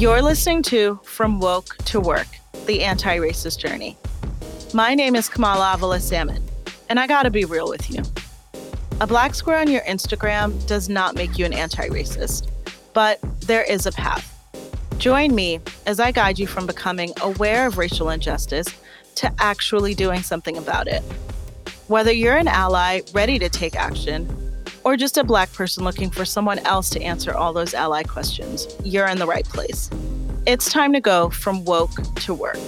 You're listening to From Woke to Work, the anti racist journey. My name is Kamala Avila Salmon, and I gotta be real with you. A black square on your Instagram does not make you an anti racist, but there is a path. Join me as I guide you from becoming aware of racial injustice to actually doing something about it. Whether you're an ally ready to take action, or just a black person looking for someone else to answer all those ally questions, you're in the right place. It's time to go from woke to work.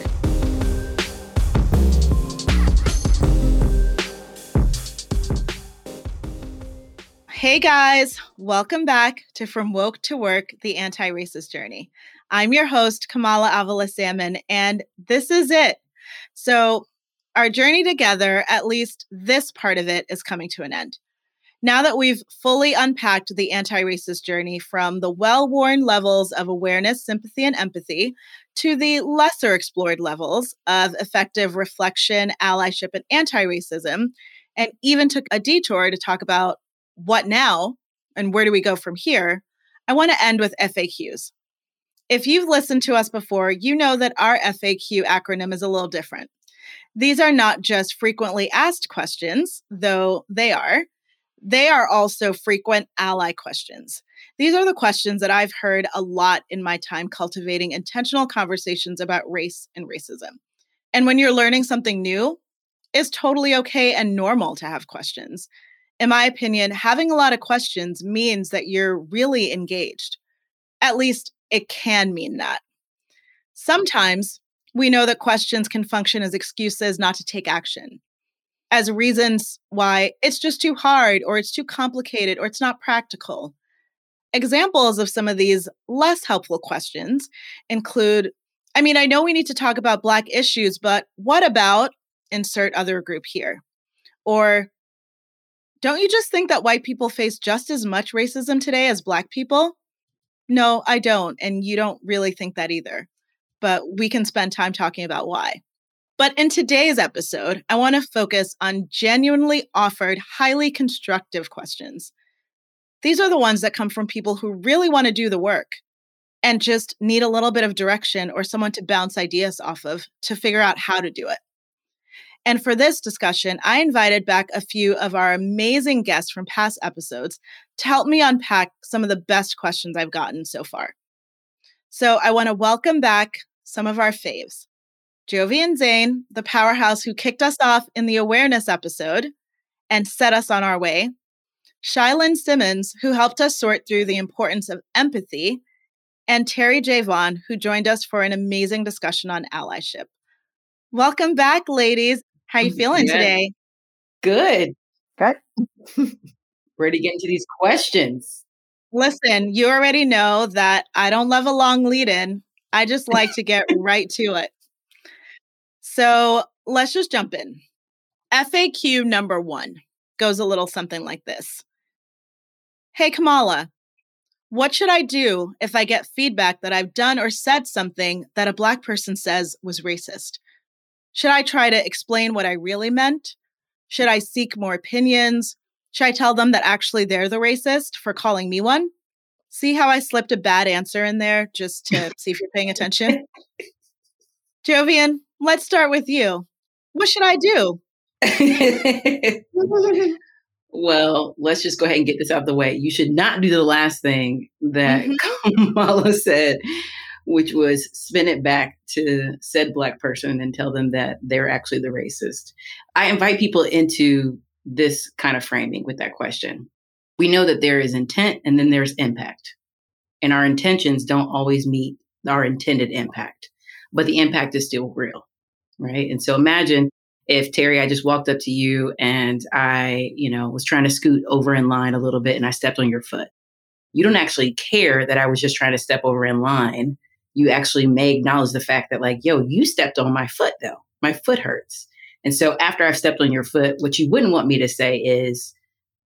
Hey guys, welcome back to From Woke to Work, the anti racist journey. I'm your host, Kamala Avila Salmon, and this is it. So, our journey together, at least this part of it, is coming to an end. Now that we've fully unpacked the anti racist journey from the well worn levels of awareness, sympathy, and empathy to the lesser explored levels of effective reflection, allyship, and anti racism, and even took a detour to talk about what now and where do we go from here, I want to end with FAQs. If you've listened to us before, you know that our FAQ acronym is a little different. These are not just frequently asked questions, though they are. They are also frequent ally questions. These are the questions that I've heard a lot in my time cultivating intentional conversations about race and racism. And when you're learning something new, it's totally okay and normal to have questions. In my opinion, having a lot of questions means that you're really engaged. At least it can mean that. Sometimes we know that questions can function as excuses not to take action as reasons why it's just too hard or it's too complicated or it's not practical. Examples of some of these less helpful questions include I mean, I know we need to talk about Black issues, but what about insert other group here? Or don't you just think that white people face just as much racism today as Black people? No, I don't. And you don't really think that either. But we can spend time talking about why. But in today's episode, I want to focus on genuinely offered, highly constructive questions. These are the ones that come from people who really want to do the work and just need a little bit of direction or someone to bounce ideas off of to figure out how to do it. And for this discussion, I invited back a few of our amazing guests from past episodes to help me unpack some of the best questions I've gotten so far. So I want to welcome back some of our faves. Jovian Zayne, the powerhouse who kicked us off in the awareness episode and set us on our way. Shylin Simmons, who helped us sort through the importance of empathy. And Terry J. Vaughn, who joined us for an amazing discussion on allyship. Welcome back, ladies. How you feeling yeah. today? Good. Good. Ready to get into these questions. Listen, you already know that I don't love a long lead in. I just like to get right to it. So let's just jump in. FAQ number one goes a little something like this Hey, Kamala, what should I do if I get feedback that I've done or said something that a Black person says was racist? Should I try to explain what I really meant? Should I seek more opinions? Should I tell them that actually they're the racist for calling me one? See how I slipped a bad answer in there just to see if you're paying attention? Jovian, let's start with you. What should I do? well, let's just go ahead and get this out of the way. You should not do the last thing that mm-hmm. Kamala said, which was spin it back to said black person and tell them that they're actually the racist. I invite people into this kind of framing with that question. We know that there is intent and then there's impact. And our intentions don't always meet our intended impact, but the impact is still real right? And so imagine if Terry, I just walked up to you and I, you know, was trying to scoot over in line a little bit and I stepped on your foot. You don't actually care that I was just trying to step over in line. You actually may acknowledge the fact that, like, yo, you stepped on my foot though. My foot hurts. And so after I've stepped on your foot, what you wouldn't want me to say is,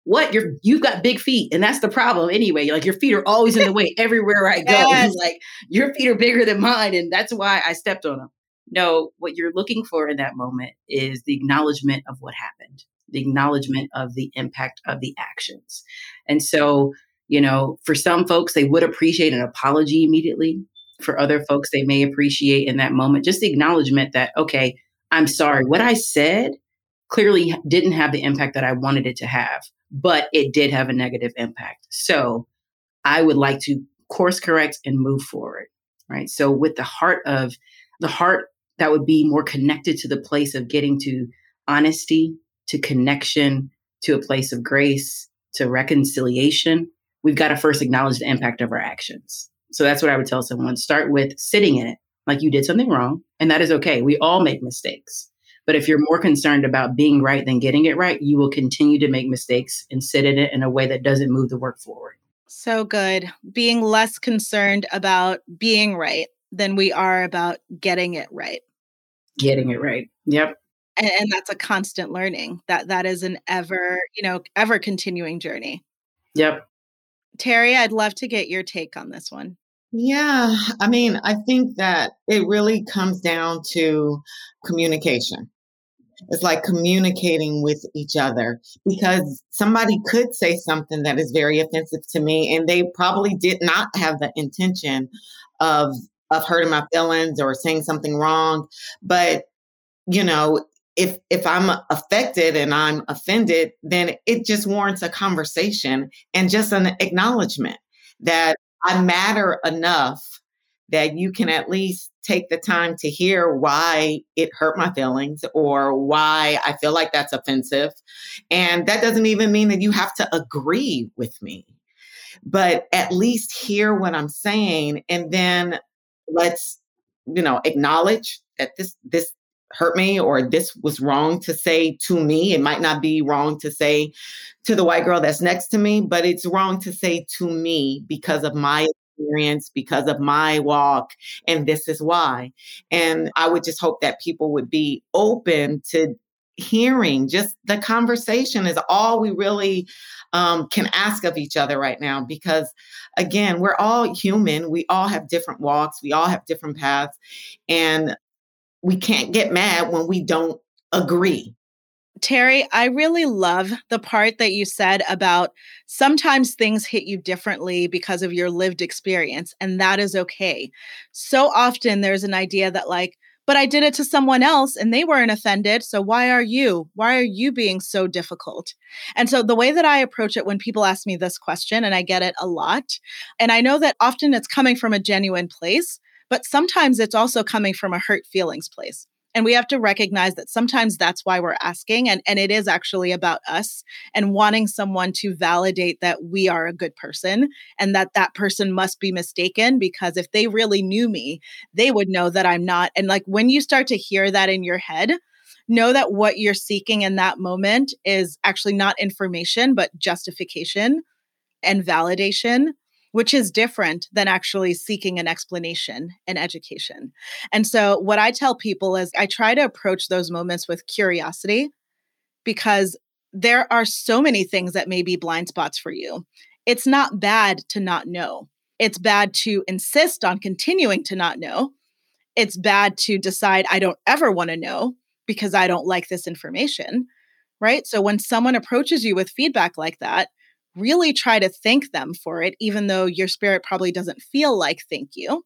what you're you've got big feet and that's the problem anyway like your feet are always in the way everywhere i go yes. like your feet are bigger than mine and that's why i stepped on them no, what you're looking for in that moment is the acknowledgement of what happened, the acknowledgement of the impact of the actions. And so, you know, for some folks, they would appreciate an apology immediately. for other folks they may appreciate in that moment. Just the acknowledgement that, okay, I'm sorry. What I said clearly didn't have the impact that I wanted it to have, but it did have a negative impact. So I would like to course correct and move forward. Right. So with the heart of the heart that would be more connected to the place of getting to honesty, to connection, to a place of grace, to reconciliation, we've got to first acknowledge the impact of our actions. So that's what I would tell someone. Start with sitting in it, like you did something wrong, and that is okay. We all make mistakes. But if you're more concerned about being right than getting it right, you will continue to make mistakes and sit in it in a way that doesn't move the work forward. So good. Being less concerned about being right than we are about getting it right. Getting it right. Yep. And, and that's a constant learning. That that is an ever, you know, ever continuing journey. Yep. Terry, I'd love to get your take on this one. Yeah, I mean, I think that it really comes down to communication. It's like communicating with each other because somebody could say something that is very offensive to me and they probably did not have the intention of of hurting my feelings or saying something wrong, but you know, if if I'm affected and I'm offended, then it just warrants a conversation and just an acknowledgement that I matter enough that you can at least take the time to hear why it hurt my feelings or why I feel like that's offensive. And that doesn't even mean that you have to agree with me, but at least hear what I'm saying and then let's you know acknowledge that this this hurt me or this was wrong to say to me. It might not be wrong to say to the white girl that's next to me, but it's wrong to say to me because of my experience, because of my walk, and this is why. And I would just hope that people would be open to hearing just the conversation is all we really um, can ask of each other right now because again we're all human we all have different walks we all have different paths and we can't get mad when we don't agree. Terry, I really love the part that you said about sometimes things hit you differently because of your lived experience, and that is okay. So often there's an idea that, like, but I did it to someone else and they weren't offended. So why are you? Why are you being so difficult? And so the way that I approach it when people ask me this question, and I get it a lot, and I know that often it's coming from a genuine place, but sometimes it's also coming from a hurt feelings place. And we have to recognize that sometimes that's why we're asking. And, and it is actually about us and wanting someone to validate that we are a good person and that that person must be mistaken because if they really knew me, they would know that I'm not. And like when you start to hear that in your head, know that what you're seeking in that moment is actually not information, but justification and validation which is different than actually seeking an explanation and education. And so, what I tell people is I try to approach those moments with curiosity because there are so many things that may be blind spots for you. It's not bad to not know. It's bad to insist on continuing to not know. It's bad to decide I don't ever want to know because I don't like this information. Right. So when someone approaches you with feedback like that, really try to thank them for it, even though your spirit probably doesn't feel like thank you.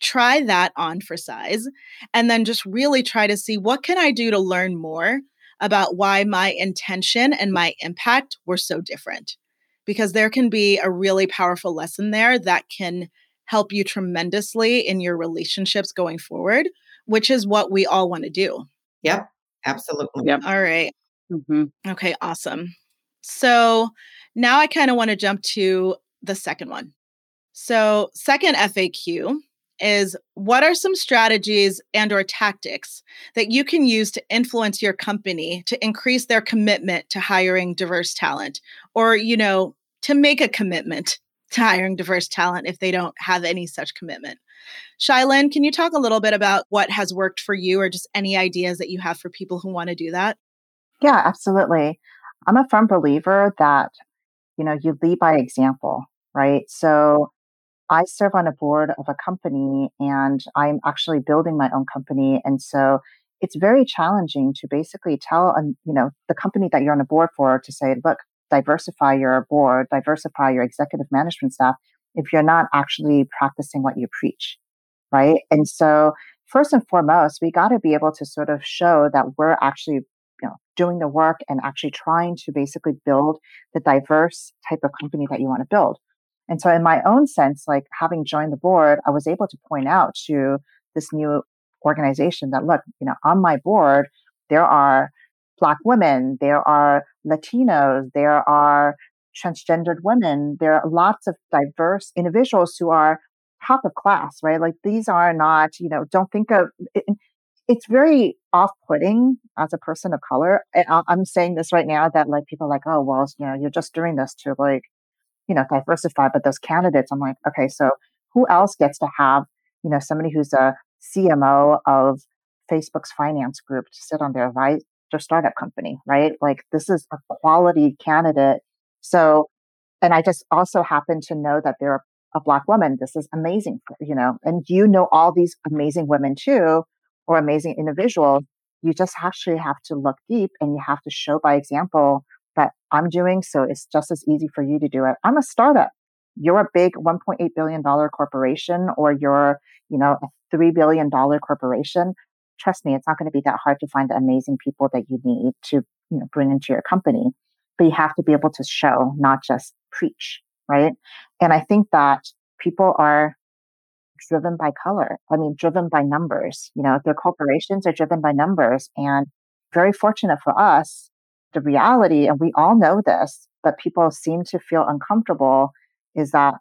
Try that on for size and then just really try to see what can I do to learn more about why my intention and my impact were so different. Because there can be a really powerful lesson there that can help you tremendously in your relationships going forward, which is what we all want to do. Yep, absolutely. Yep. All right. mm-hmm. Okay, awesome. So now I kind of want to jump to the second one. So, second FAQ is what are some strategies and or tactics that you can use to influence your company to increase their commitment to hiring diverse talent or you know to make a commitment to hiring diverse talent if they don't have any such commitment Shylin, can you talk a little bit about what has worked for you or just any ideas that you have for people who want to do that? Yeah, absolutely. I'm a firm believer that you know, you lead by example, right? So I serve on a board of a company and I'm actually building my own company. And so it's very challenging to basically tell, you know, the company that you're on a board for to say, look, diversify your board, diversify your executive management staff if you're not actually practicing what you preach. right? And so, first and foremost, we got to be able to sort of show that we're actually doing the work and actually trying to basically build the diverse type of company that you want to build. And so, in my own sense, like having joined the board, I was able to point out to this new organization that look, you know, on my board, there are Black women, there are Latinos, there are transgendered women, there are lots of diverse individuals who are top of class, right? Like these are not, you know, don't think of it's very off-putting as a person of color. And I'm saying this right now that like people are like, oh well, you know, you're just doing this to like, you know, diversify. But those candidates, I'm like, okay, so who else gets to have, you know, somebody who's a CMO of Facebook's finance group to sit on their advice, their startup company, right? Like this is a quality candidate. So, and I just also happen to know that they're a black woman. This is amazing, you know, and you know all these amazing women too, or amazing individual. You just actually have to look deep and you have to show by example that I'm doing. So it's just as easy for you to do it. I'm a startup. You're a big $1.8 billion corporation or you're, you know, a $3 billion corporation trust me, it's not going to be that hard to find the amazing people that you need to, you know, bring into your company. But you have to be able to show, not just preach, right? And I think that people are driven by color. I mean, driven by numbers. You know, their corporations are driven by numbers. And very fortunate for us, the reality, and we all know this, but people seem to feel uncomfortable, is that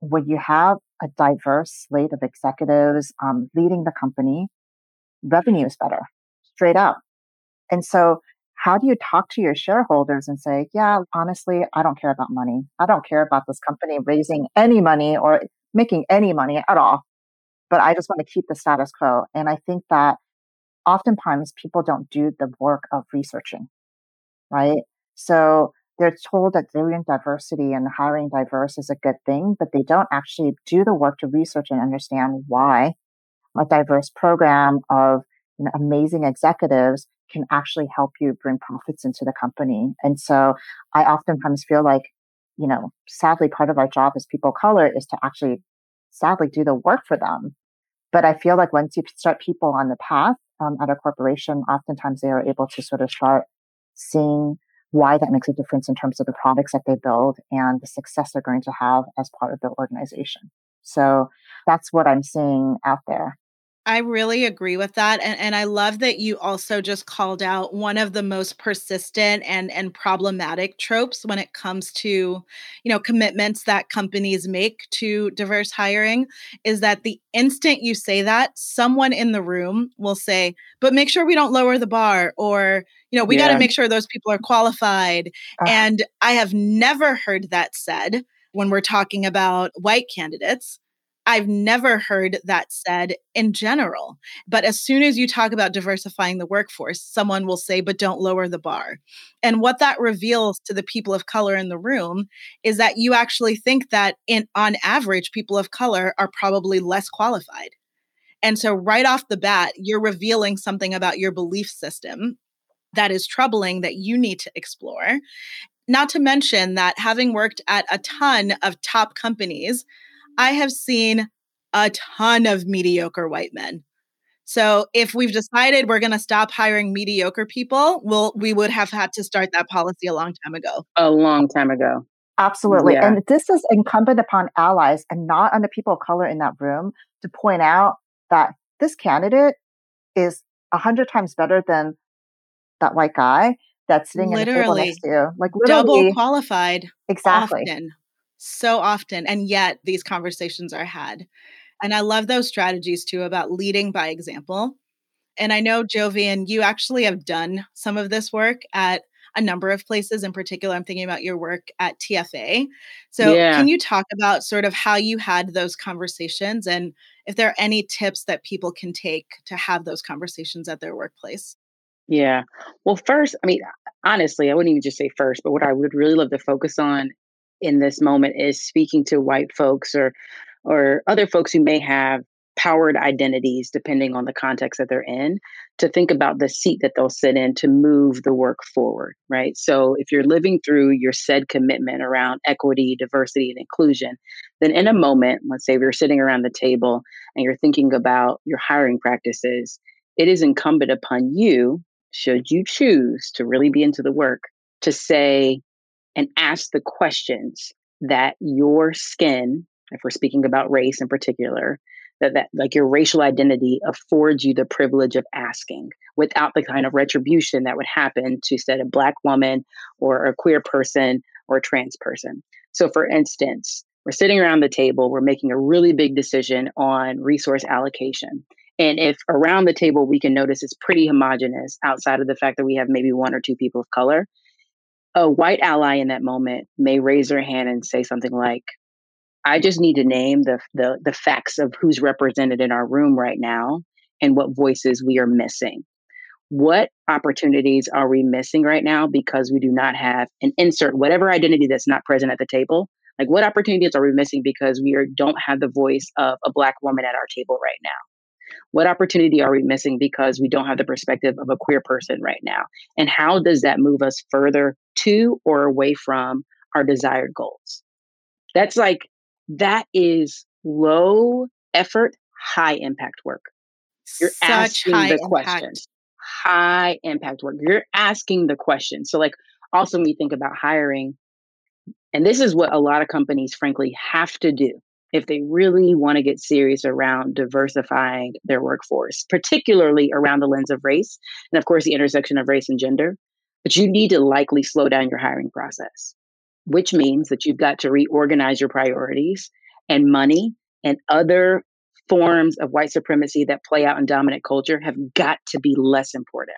when you have a diverse slate of executives um, leading the company, revenue is better, straight up. And so, how do you talk to your shareholders and say, yeah, honestly, I don't care about money. I don't care about this company raising any money or making any money at all, but I just want to keep the status quo. And I think that oftentimes people don't do the work of researching, right? So, they're told that doing diversity and hiring diverse is a good thing, but they don't actually do the work to research and understand why a diverse program of you know, amazing executives can actually help you bring profits into the company. And so I oftentimes feel like, you know, sadly, part of our job as people of color is to actually sadly do the work for them. But I feel like once you start people on the path um, at a corporation, oftentimes they are able to sort of start seeing why that makes a difference in terms of the products that they build and the success they're going to have as part of the organization. So that's what I'm seeing out there. I really agree with that. And, and I love that you also just called out one of the most persistent and, and problematic tropes when it comes to, you know, commitments that companies make to diverse hiring is that the instant you say that, someone in the room will say, but make sure we don't lower the bar or, you know, we yeah. got to make sure those people are qualified. Uh-huh. And I have never heard that said when we're talking about white candidates. I've never heard that said in general. But as soon as you talk about diversifying the workforce, someone will say, but don't lower the bar. And what that reveals to the people of color in the room is that you actually think that in on average, people of color are probably less qualified. And so right off the bat, you're revealing something about your belief system that is troubling that you need to explore. Not to mention that having worked at a ton of top companies, I have seen a ton of mediocre white men. So if we've decided we're going to stop hiring mediocre people, we'll we would have had to start that policy a long time ago. A long time ago. Absolutely. Yeah. And this is incumbent upon allies and not on the people of color in that room to point out that this candidate is a hundred times better than that white guy that's sitting literally, in the table next to you. Like literally, double qualified. Exactly. Often so often and yet these conversations are had and i love those strategies too about leading by example and i know jovian you actually have done some of this work at a number of places in particular i'm thinking about your work at tfa so yeah. can you talk about sort of how you had those conversations and if there are any tips that people can take to have those conversations at their workplace yeah well first i mean honestly i wouldn't even just say first but what i would really love to focus on in this moment is speaking to white folks or or other folks who may have powered identities depending on the context that they're in to think about the seat that they'll sit in to move the work forward right? So if you're living through your said commitment around equity diversity and inclusion then in a moment, let's say we're sitting around the table and you're thinking about your hiring practices, it is incumbent upon you, should you choose to really be into the work, to say and ask the questions that your skin, if we're speaking about race in particular, that, that like your racial identity affords you the privilege of asking without the kind of retribution that would happen to said a black woman or a queer person or a trans person. So for instance, we're sitting around the table, we're making a really big decision on resource allocation. And if around the table we can notice it's pretty homogenous outside of the fact that we have maybe one or two people of color, a white ally in that moment may raise their hand and say something like, I just need to name the, the the facts of who's represented in our room right now and what voices we are missing. What opportunities are we missing right now because we do not have an insert whatever identity that's not present at the table? Like what opportunities are we missing because we are, don't have the voice of a black woman at our table right now? What opportunity are we missing because we don't have the perspective of a queer person right now? And how does that move us further to or away from our desired goals? That's like, that is low effort, high impact work. You're Such asking the impact. questions. High impact work. You're asking the questions. So, like, also when we think about hiring, and this is what a lot of companies, frankly, have to do if they really want to get serious around diversifying their workforce, particularly around the lens of race and, of course, the intersection of race and gender. But you need to likely slow down your hiring process, which means that you've got to reorganize your priorities and money and other forms of white supremacy that play out in dominant culture have got to be less important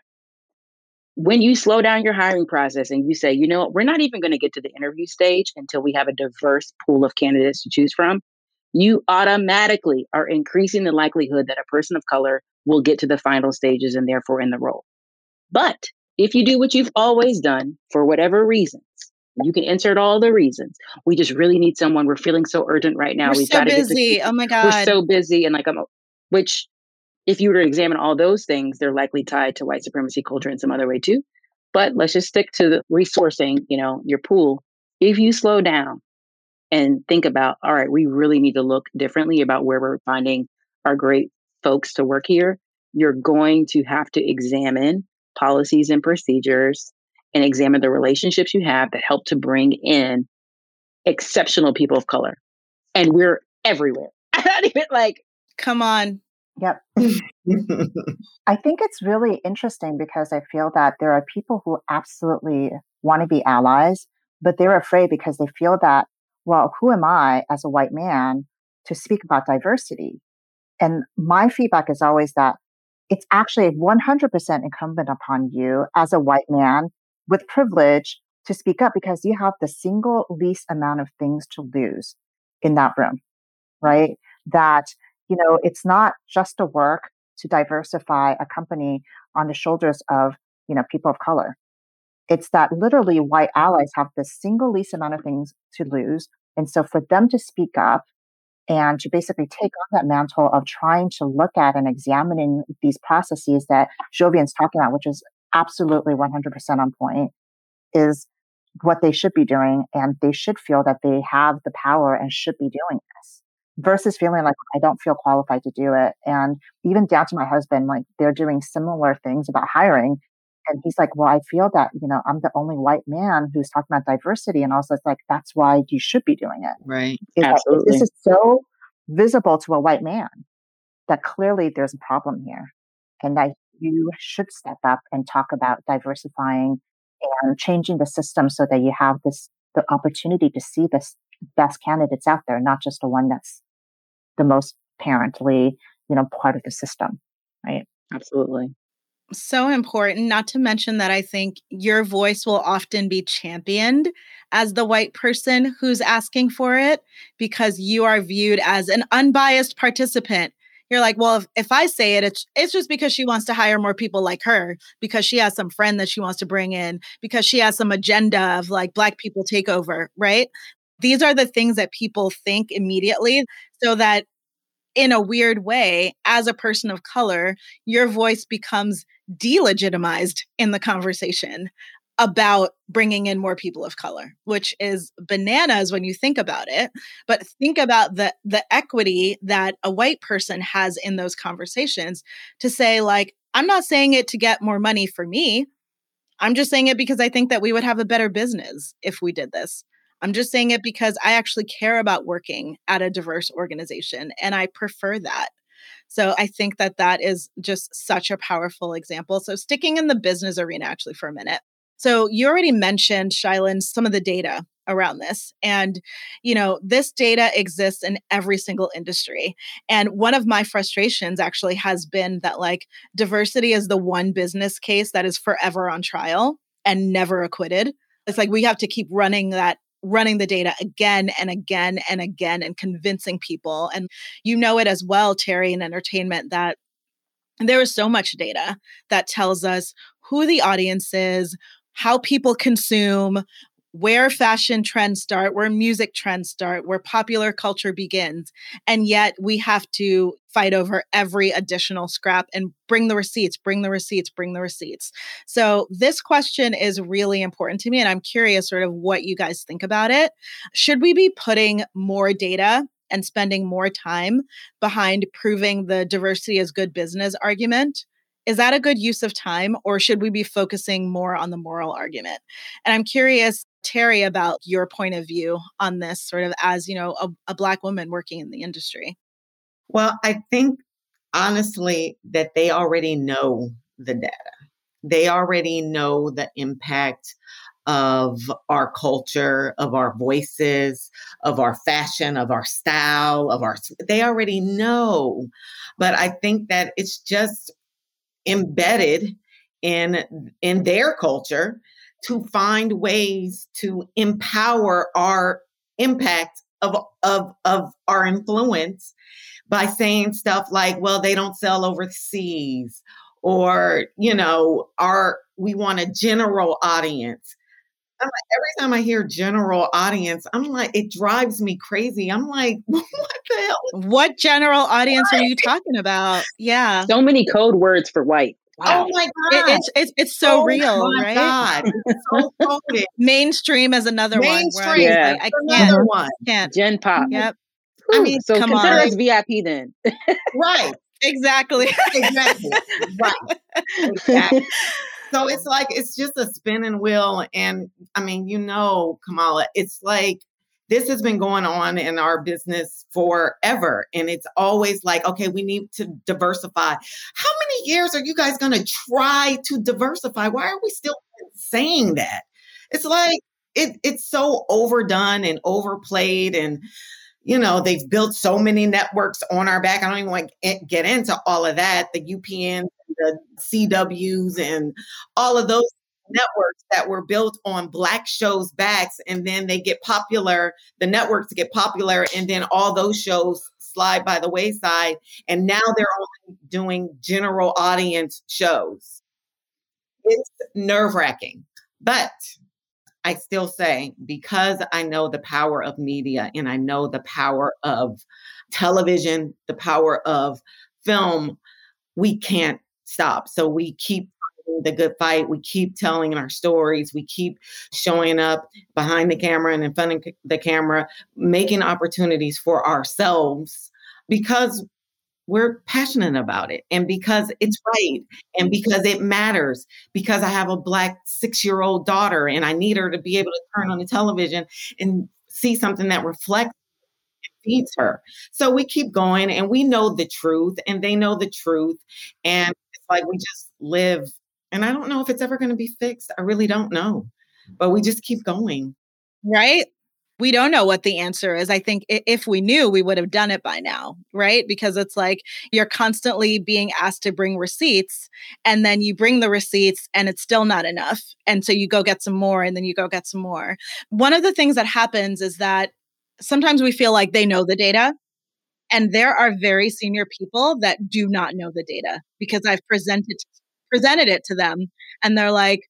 when you slow down your hiring process and you say, you know, we're not even going to get to the interview stage until we have a diverse pool of candidates to choose from, you automatically are increasing the likelihood that a person of color will get to the final stages and therefore in the role. But if you do what you've always done for whatever reasons, you can insert all the reasons. We just really need someone. We're feeling so urgent right now. We're We've so got to get this. busy. Oh my god, We're so busy, and like I'm, which if you were to examine all those things, they're likely tied to white supremacy culture in some other way too. But let's just stick to the resourcing, you know, your pool. If you slow down and think about, all right, we really need to look differently about where we're finding our great folks to work here, you're going to have to examine policies and procedures and examine the relationships you have that help to bring in exceptional people of color. And we're everywhere. I don't even like, Come on. Yep. I think it's really interesting because I feel that there are people who absolutely want to be allies, but they're afraid because they feel that, well, who am I as a white man to speak about diversity? And my feedback is always that it's actually 100% incumbent upon you as a white man with privilege to speak up because you have the single least amount of things to lose in that room, right? That, you know, it's not just a work to diversify a company on the shoulders of, you know, people of color. It's that literally white allies have the single least amount of things to lose. And so for them to speak up and to basically take on that mantle of trying to look at and examining these processes that Jovian's talking about, which is absolutely 100% on point, is what they should be doing. And they should feel that they have the power and should be doing this versus feeling like I don't feel qualified to do it. And even down to my husband, like they're doing similar things about hiring. And he's like, well, I feel that, you know, I'm the only white man who's talking about diversity. And also it's like, that's why you should be doing it. Right. That Absolutely. this is so visible to a white man that clearly there's a problem here and that you should step up and talk about diversifying and changing the system so that you have this the opportunity to see the best candidates out there, not just the one that's the most parently, you know, part of the system. Right. Absolutely. So important not to mention that i think your voice will often be championed as the white person who's asking for it because you are viewed as an unbiased participant. You're like well if, if i say it it's it's just because she wants to hire more people like her because she has some friend that she wants to bring in because she has some agenda of like black people take over right? These are the things that people think immediately so that in a weird way as a person of color your voice becomes delegitimized in the conversation about bringing in more people of color which is bananas when you think about it but think about the the equity that a white person has in those conversations to say like i'm not saying it to get more money for me. I'm just saying it because i think that we would have a better business if we did this i'm just saying it because i actually care about working at a diverse organization and i prefer that so I think that that is just such a powerful example. So sticking in the business arena actually for a minute. So you already mentioned, Shylin, some of the data around this. And, you know, this data exists in every single industry. And one of my frustrations actually has been that like diversity is the one business case that is forever on trial and never acquitted. It's like we have to keep running that running the data again and again and again and convincing people. And you know it as well, Terry, in entertainment, that there is so much data that tells us who the audience is, how people consume, where fashion trends start, where music trends start, where popular culture begins. And yet we have to fight over every additional scrap and bring the receipts, bring the receipts, bring the receipts. So this question is really important to me. And I'm curious sort of what you guys think about it. Should we be putting more data and spending more time behind proving the diversity is good business argument? Is that a good use of time or should we be focusing more on the moral argument? And i'm curious terry about your point of view on this sort of as you know a, a black woman working in the industry. Well i think honestly that they already know the data. They already know the impact of our culture, of our voices, of our fashion, of our style, of our they already know. But I think that it's just embedded in in their culture to find ways to empower our impact of of of our influence by saying stuff like well they don't sell overseas or you know our we want a general audience I'm like, every time I hear general audience, I'm like, it drives me crazy. I'm like, what the hell? What general audience what? are you talking about? Yeah. So many code words for white. Oh wow. Oh my god! It, it's, it's it's so oh real, right? God. It's so Mainstream is another Mainstream. one. Yeah, I, I can't. Another one. Can't. Gen pop. Yep. Ooh, I mean, so come consider on. us VIP then. right. Exactly. exactly. Right. Exactly. So it's like it's just a spinning wheel. And I mean, you know, Kamala, it's like this has been going on in our business forever. And it's always like, okay, we need to diversify. How many years are you guys going to try to diversify? Why are we still saying that? It's like it, it's so overdone and overplayed and you know they've built so many networks on our back. I don't even want to get into all of that the upn the CWs and all of those networks that were built on black shows backs and then they get popular the networks get popular and then all those shows slide by the wayside and now they're only doing general audience shows. It's nerve-wracking. But i still say because i know the power of media and i know the power of television the power of film we can't stop. So we keep the good fight. We keep telling our stories. We keep showing up behind the camera and in front of the camera, making opportunities for ourselves because we're passionate about it and because it's right and because it matters. Because I have a black six year old daughter and I need her to be able to turn on the television and see something that reflects feeds her. So we keep going and we know the truth and they know the truth. And it's like we just live. And I don't know if it's ever going to be fixed. I really don't know. But we just keep going. Right? We don't know what the answer is. I think if we knew, we would have done it by now, right? Because it's like you're constantly being asked to bring receipts, and then you bring the receipts, and it's still not enough. And so you go get some more, and then you go get some more. One of the things that happens is that sometimes we feel like they know the data and there are very senior people that do not know the data because I've presented presented it to them and they're like,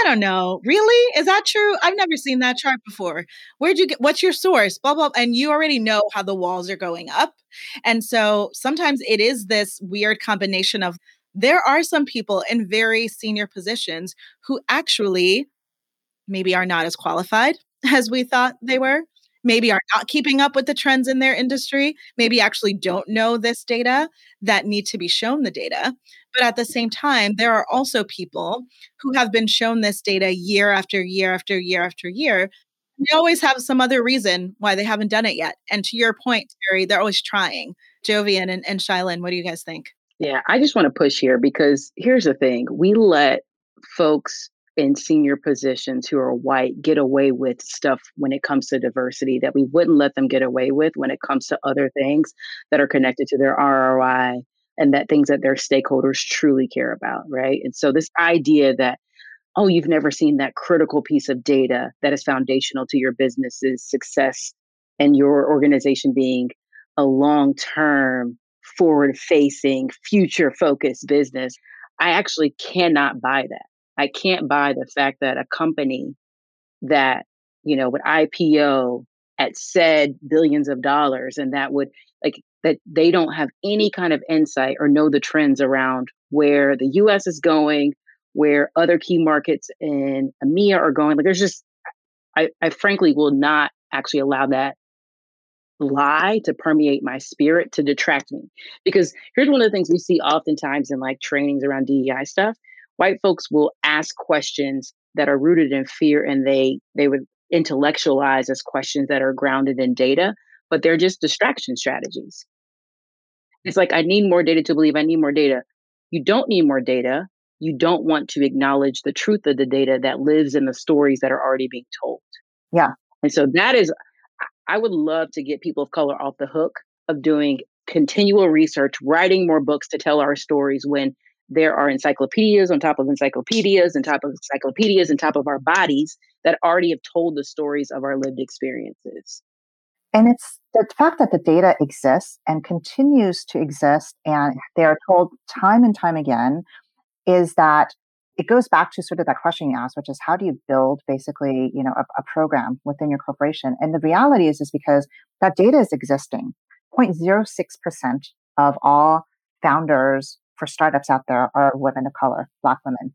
I don't know. Really? Is that true? I've never seen that chart before. Where'd you get what's your source? Blah blah. And you already know how the walls are going up. And so sometimes it is this weird combination of there are some people in very senior positions who actually maybe are not as qualified as we thought they were, maybe are not keeping up with the trends in their industry, maybe actually don't know this data that need to be shown the data. But at the same time, there are also people who have been shown this data year after year after year after year. They always have some other reason why they haven't done it yet. And to your point, Terry, they're always trying. Jovian and, and Shylin, what do you guys think? Yeah, I just want to push here because here's the thing we let folks in senior positions who are white get away with stuff when it comes to diversity that we wouldn't let them get away with when it comes to other things that are connected to their ROI and that things that their stakeholders truly care about, right? And so this idea that oh, you've never seen that critical piece of data that is foundational to your business's success and your organization being a long-term forward facing, future focused business. I actually cannot buy that. I can't buy the fact that a company that, you know, would IPO at said billions of dollars and that would like that they don't have any kind of insight or know the trends around where the US is going, where other key markets in EMEA are going. Like there's just I, I frankly will not actually allow that lie to permeate my spirit to detract me. Because here's one of the things we see oftentimes in like trainings around DEI stuff. White folks will ask questions that are rooted in fear and they they would intellectualize as questions that are grounded in data, but they're just distraction strategies. It's like I need more data to believe I need more data. You don't need more data. You don't want to acknowledge the truth of the data that lives in the stories that are already being told. Yeah. And so that is I would love to get people of color off the hook of doing continual research, writing more books to tell our stories when there are encyclopedias on top of encyclopedias and top of encyclopedias and top of our bodies that already have told the stories of our lived experiences. And it's the fact that the data exists and continues to exist, and they are told time and time again, is that it goes back to sort of that question you asked, which is how do you build basically, you know, a, a program within your corporation? And the reality is, is because that data is existing. 0.06% of all founders for startups out there are women of color, Black women.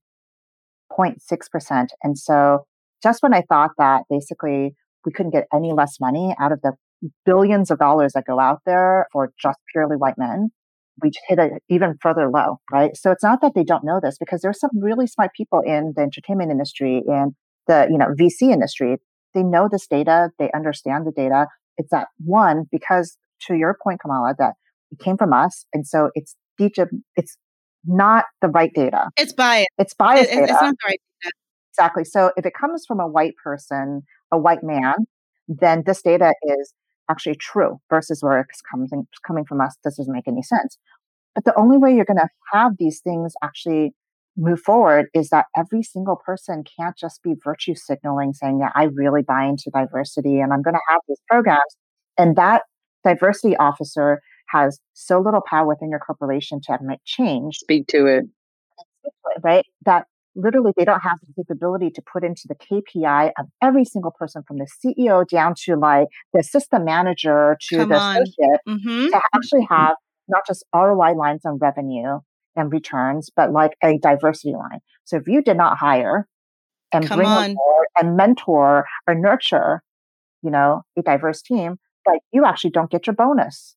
0.6%. And so just when I thought that basically we couldn't get any less money out of the billions of dollars that go out there for just purely white men, we hit an even further low, right? So it's not that they don't know this because there's some really smart people in the entertainment industry and the, you know, VC industry. They know this data. They understand the data. It's that one, because to your point, Kamala, that it came from us. And so it's it's not the right data. It's biased. It's biased. It, it's not the right data. Exactly. So if it comes from a white person, a white man, then this data is actually true versus where it's coming, coming from us. This doesn't make any sense. But the only way you're going to have these things actually move forward is that every single person can't just be virtue signaling saying, yeah, I really buy into diversity and I'm going to have these programs. And that diversity officer has so little power within your corporation to make change. Speak to it. Right? That literally they don't have the capability to put into the KPI of every single person from the CEO down to like the system manager to Come the associate mm-hmm. to actually have not just ROI lines on revenue and returns, but like a diversity line. So if you did not hire and Come bring on. and mentor or nurture, you know, a diverse team, like you actually don't get your bonus.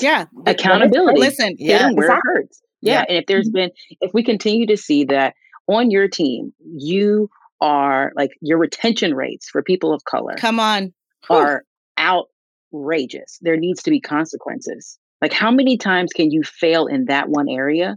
Yeah. Accountability. Listen, yeah, where exactly. it hurts. Yeah. yeah. And if there's mm-hmm. been, if we continue to see that on your team, you are like your retention rates for people of color. Come on. Are outrageous. There needs to be consequences. Like, how many times can you fail in that one area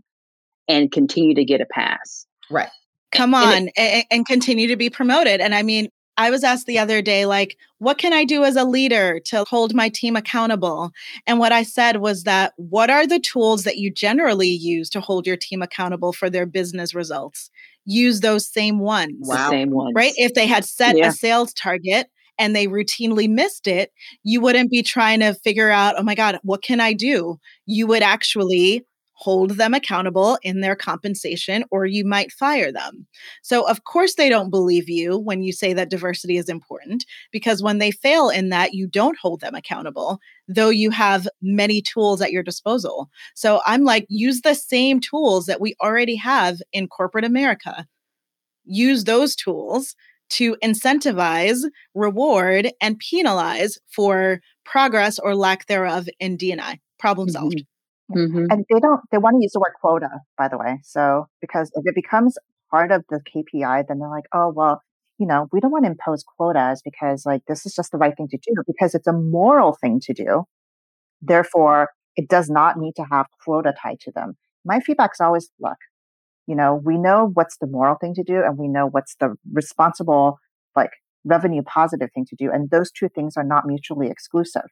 and continue to get a pass? Right. Come on and, and, and continue to be promoted. And I mean, I was asked the other day, like, what can I do as a leader to hold my team accountable? And what I said was that, what are the tools that you generally use to hold your team accountable for their business results? Use those same ones. Wow. same ones. Right? If they had set yeah. a sales target and they routinely missed it, you wouldn't be trying to figure out, oh my God, what can I do? You would actually hold them accountable in their compensation or you might fire them. So, of course, they don't believe you when you say that diversity is important because when they fail in that, you don't hold them accountable, though you have many tools at your disposal. So, I'm like, use the same tools that we already have in corporate America. Use those tools to incentivize, reward, and penalize for progress or lack thereof in DNI. Problem Mm-hmm. Mhm. And they don't, they want to use the word quota, by the way. So, because if it becomes part of the KPI, then they're like, oh, well, you know, we don't want to impose quotas because like this is just the right thing to do because it's a moral thing to do. Therefore, it does not need to have quota tied to them. My feedback is always look, you know, we know what's the moral thing to do and we know what's the responsible, like revenue positive thing to do. And those two things are not mutually exclusive,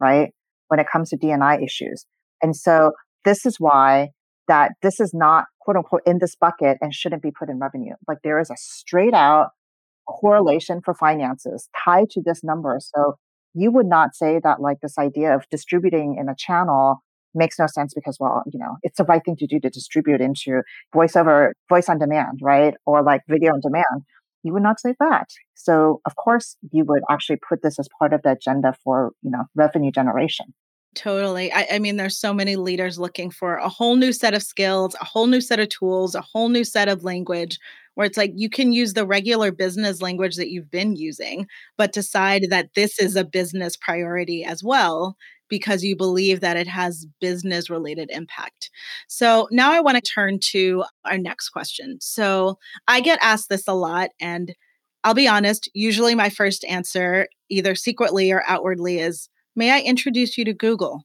right? When it comes to D&I issues. And so this is why that this is not quote unquote in this bucket and shouldn't be put in revenue. Like there is a straight out correlation for finances tied to this number. So you would not say that like this idea of distributing in a channel makes no sense because well you know it's the right thing to do to distribute into voice over voice on demand right or like video on demand you would not say that so of course you would actually put this as part of the agenda for you know revenue generation Totally. I, I mean, there's so many leaders looking for a whole new set of skills, a whole new set of tools, a whole new set of language where it's like you can use the regular business language that you've been using, but decide that this is a business priority as well because you believe that it has business related impact. So now I want to turn to our next question. So I get asked this a lot and I'll be honest, usually my first answer, either secretly or outwardly, is may I introduce you to Google?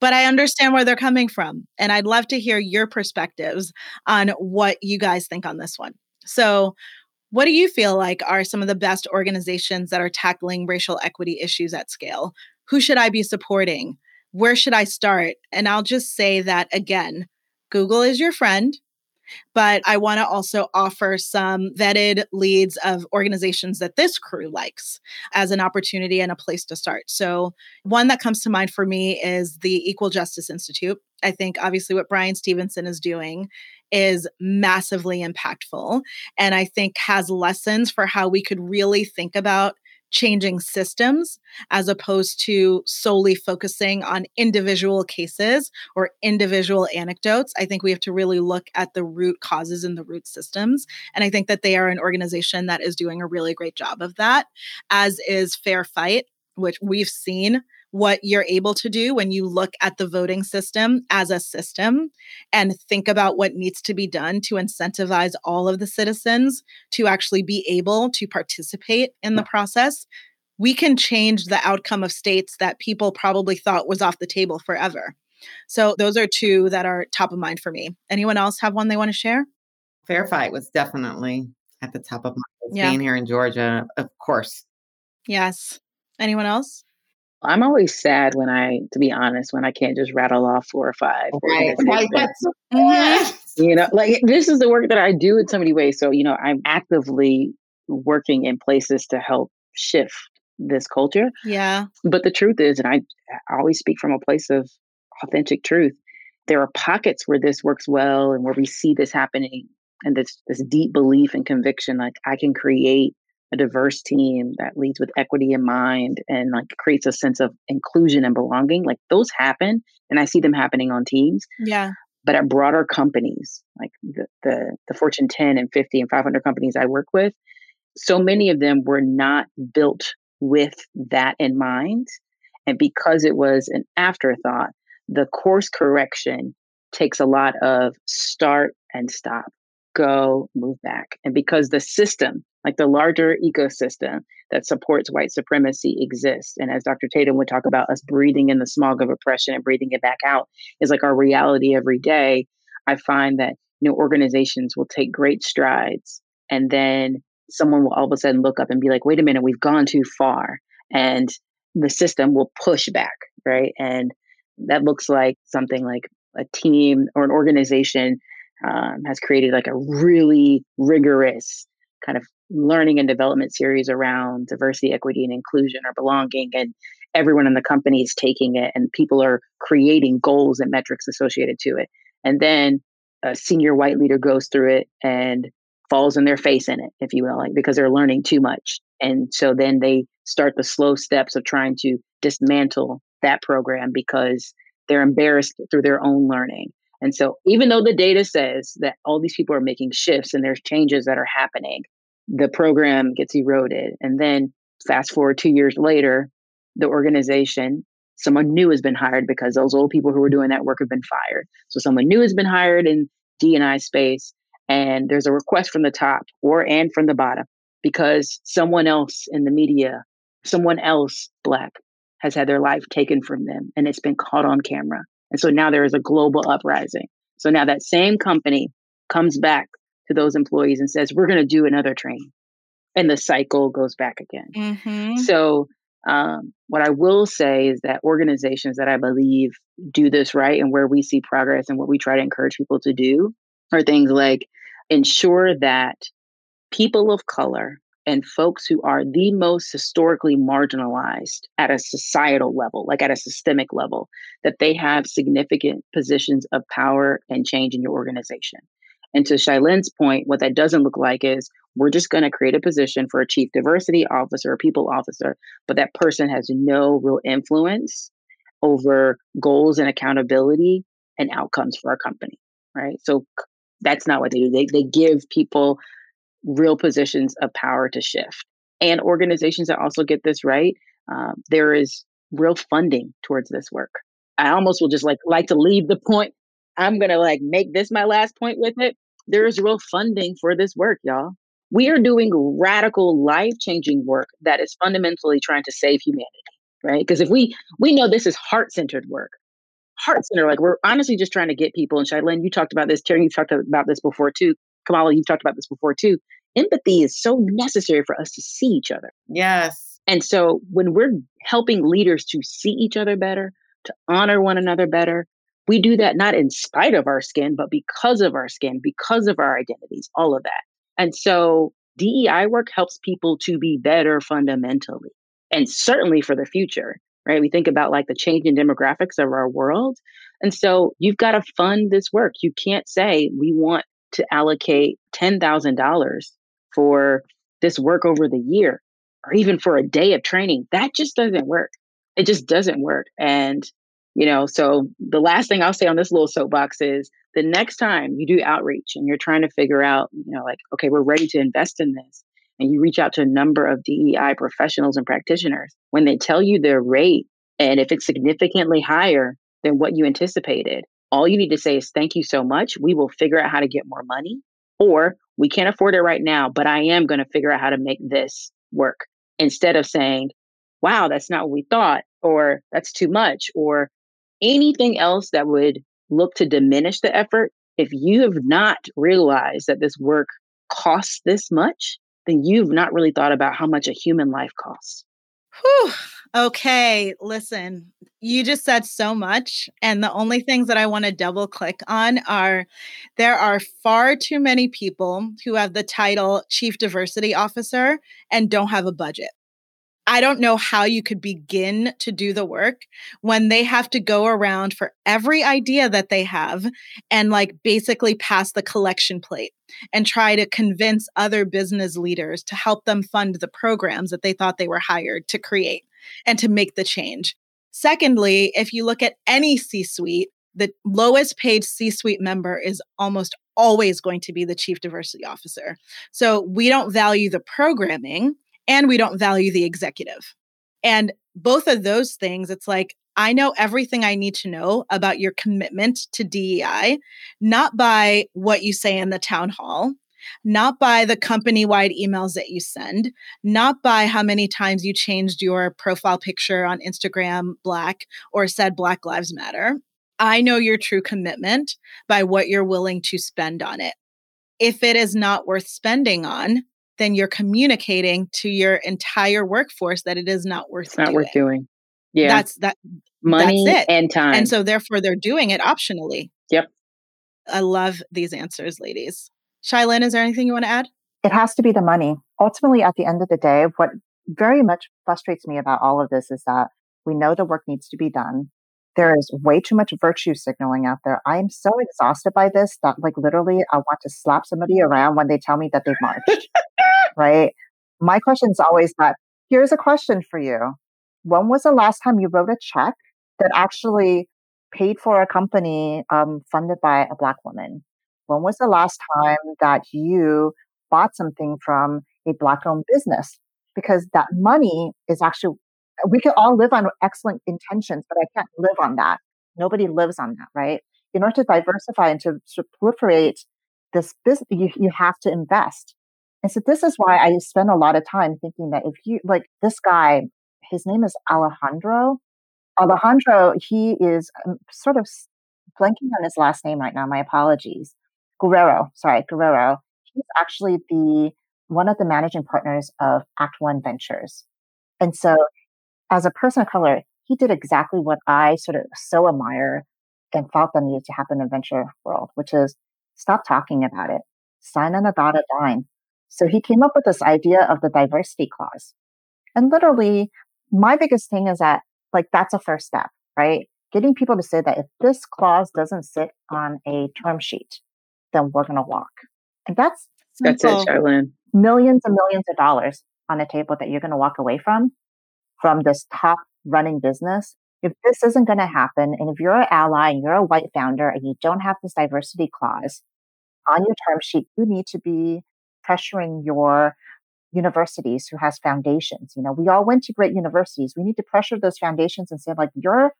But I understand where they're coming from. And I'd love to hear your perspectives on what you guys think on this one. So, what do you feel like are some of the best organizations that are tackling racial equity issues at scale? Who should I be supporting? Where should I start? And I'll just say that again Google is your friend. But I want to also offer some vetted leads of organizations that this crew likes as an opportunity and a place to start. So, one that comes to mind for me is the Equal Justice Institute. I think obviously what Bryan Stevenson is doing is massively impactful and I think has lessons for how we could really think about changing systems as opposed to solely focusing on individual cases or individual anecdotes. I think we have to really look at the root causes and the root systems. And I think that they are an organization that is doing a really great job of that, as is Fair Fight, which we've seen what you're able to do when you look at the voting system as a system and think about what needs to be done to incentivize all of the citizens to actually be able to participate in the mm. process, we can change the outcome of states that people probably thought was off the table forever. So those are two that are top of mind for me. Anyone else have one they want to share? Fair Fight was definitely at the top of my list. Yeah. Being here in Georgia, of course. Yes. Anyone else? I'm always sad when I, to be honest, when I can't just rattle off four or five. Right, right. organizations. That's Mhm. You know, like this is the work that I do in so many ways. So, you know, I'm actively working in places to help shift this culture. Yeah. But the truth is, and I, I always speak from a place of authentic truth, there are pockets where this works well and where we see this happening and this this deep belief and conviction like I can create a diverse team that leads with equity in mind and like creates a sense of inclusion and belonging. Like those happen and I see them happening on teams Yeah. but at broader companies like the, the the fortune 10 and 50 and 500 companies i work with so many of them were not built with that in mind and because it was an afterthought the course correction takes a lot of start and stop go move back and because the system like the larger ecosystem that supports white supremacy exists. And as dr tatum would talk about us breathing in the smog of oppression and breathing it back out is like our reality every day. I find that you know organizations will take great strides and then someone will all of a sudden look up and be like wait a minute we've gone too far and the system will push back right? And that looks like something like a team or an organization um, has created like a really rigorous kind of learning and development series around diversity equity and inclusion or belonging and everyone in the company is taking it and people are creating goals and metrics associated to it. And then a senior white leader goes through it and falls in their face in it if you will like because they're learning too much. And so then they start the slow steps of trying to dismantle that program because they're embarrassed through their own learning and so even though the data says that all these people are making shifts and there's changes that are happening the program gets eroded. And then fast forward two years later, the organization, someone new has been hired because those old people who were doing that work have been fired. So someone new has been hired in D&I space and there's a request from the top or and from the bottom because someone else in the media, someone else black has had their life taken from them and it's been caught on camera. And so now there is a global uprising. So now that same company comes back to those employees and says, we're going to do another training. And the cycle goes back again. Mm-hmm. So, um, what I will say is that organizations that I believe do this right and where we see progress and what we try to encourage people to do are things like ensure that people of color and folks who are the most historically marginalized at a societal level, like at a systemic level, that they have significant positions of power and change in your organization. And to Shailen's point, what that doesn't look like is we're just going to create a position for a chief diversity officer or people officer, but that person has no real influence over goals and accountability and outcomes for our company, right? So that's not what they do. They, they give people real positions of power to shift. And organizations that also get this right, um, there is real funding towards this work. I almost will just like like to leave the point. I'm gonna like make this my last point with it. There is real funding for this work, y'all. We are doing radical, life changing work that is fundamentally trying to save humanity, right? Because if we we know this is heart centered work, heart center, like we're honestly just trying to get people. And Shailene, you talked about this. Terry, you talked about this before too. Kamala, you've talked about this before too. Empathy is so necessary for us to see each other. Yes. And so when we're helping leaders to see each other better, to honor one another better, we do that not in spite of our skin, but because of our skin, because of our identities, all of that. And so DEI work helps people to be better fundamentally and certainly for the future, right? We think about like the changing demographics of our world. And so you've got to fund this work. You can't say we want to allocate $10,000 for this work over the year or even for a day of training. That just doesn't work. It just doesn't work. And, you know, so the last thing I'll say on this little soapbox is the next time you do outreach and you're trying to figure out, you know, like, okay, we're ready to invest in this. And you reach out to a number of DEI professionals and practitioners. When they tell you their rate, and if it's significantly higher than what you anticipated, all you need to say is thank you so much. We will figure out how to get more money, or we can't afford it right now, but I am going to figure out how to make this work instead of saying, wow, that's not what we thought, or that's too much, or anything else that would look to diminish the effort. If you have not realized that this work costs this much, then you've not really thought about how much a human life costs. Whew. Okay, listen, you just said so much. And the only things that I want to double click on are there are far too many people who have the title Chief Diversity Officer and don't have a budget. I don't know how you could begin to do the work when they have to go around for every idea that they have and like basically pass the collection plate and try to convince other business leaders to help them fund the programs that they thought they were hired to create and to make the change. Secondly, if you look at any C suite, the lowest paid C suite member is almost always going to be the chief diversity officer. So we don't value the programming and we don't value the executive. And both of those things, it's like, I know everything I need to know about your commitment to DEI, not by what you say in the town hall, not by the company wide emails that you send, not by how many times you changed your profile picture on Instagram black or said Black Lives Matter. I know your true commitment by what you're willing to spend on it. If it is not worth spending on, then you're communicating to your entire workforce that it is not worth it's not doing. worth doing. Yeah. That's that money that's it. and time. And so therefore they're doing it optionally. Yep. I love these answers, ladies. Shailene, is there anything you want to add? It has to be the money. Ultimately, at the end of the day, what very much frustrates me about all of this is that we know the work needs to be done. There is way too much virtue signaling out there. I am so exhausted by this that, like, literally, I want to slap somebody around when they tell me that they've marched. right? My question is always that here's a question for you. When was the last time you wrote a check that actually paid for a company um, funded by a Black woman? When was the last time that you bought something from a black owned business because that money is actually we can all live on excellent intentions, but I can't live on that. Nobody lives on that, right? In order to diversify and to, to proliferate this business, you, you have to invest. And so this is why I spend a lot of time thinking that if you like this guy, his name is Alejandro. Alejandro, he is um, sort of blanking on his last name right now. My apologies. Guerrero, sorry, Guerrero. He's actually the one of the managing partners of Act One Ventures. And so as a person of color, he did exactly what I sort of so admire and felt that needed to happen in venture world, which is stop talking about it, sign on a dotted line. So he came up with this idea of the diversity clause. And literally, my biggest thing is that, like, that's a first step, right? Getting people to say that if this clause doesn't sit on a term sheet, then we're going to walk. And that's that's it, Charlene. Millions and millions of dollars on a table that you're going to walk away from from this top running business. If this isn't going to happen, and if you're an ally and you're a white founder and you don't have this diversity clause on your term sheet, you need to be pressuring your universities who has foundations. You know, we all went to great universities. We need to pressure those foundations and say, like, your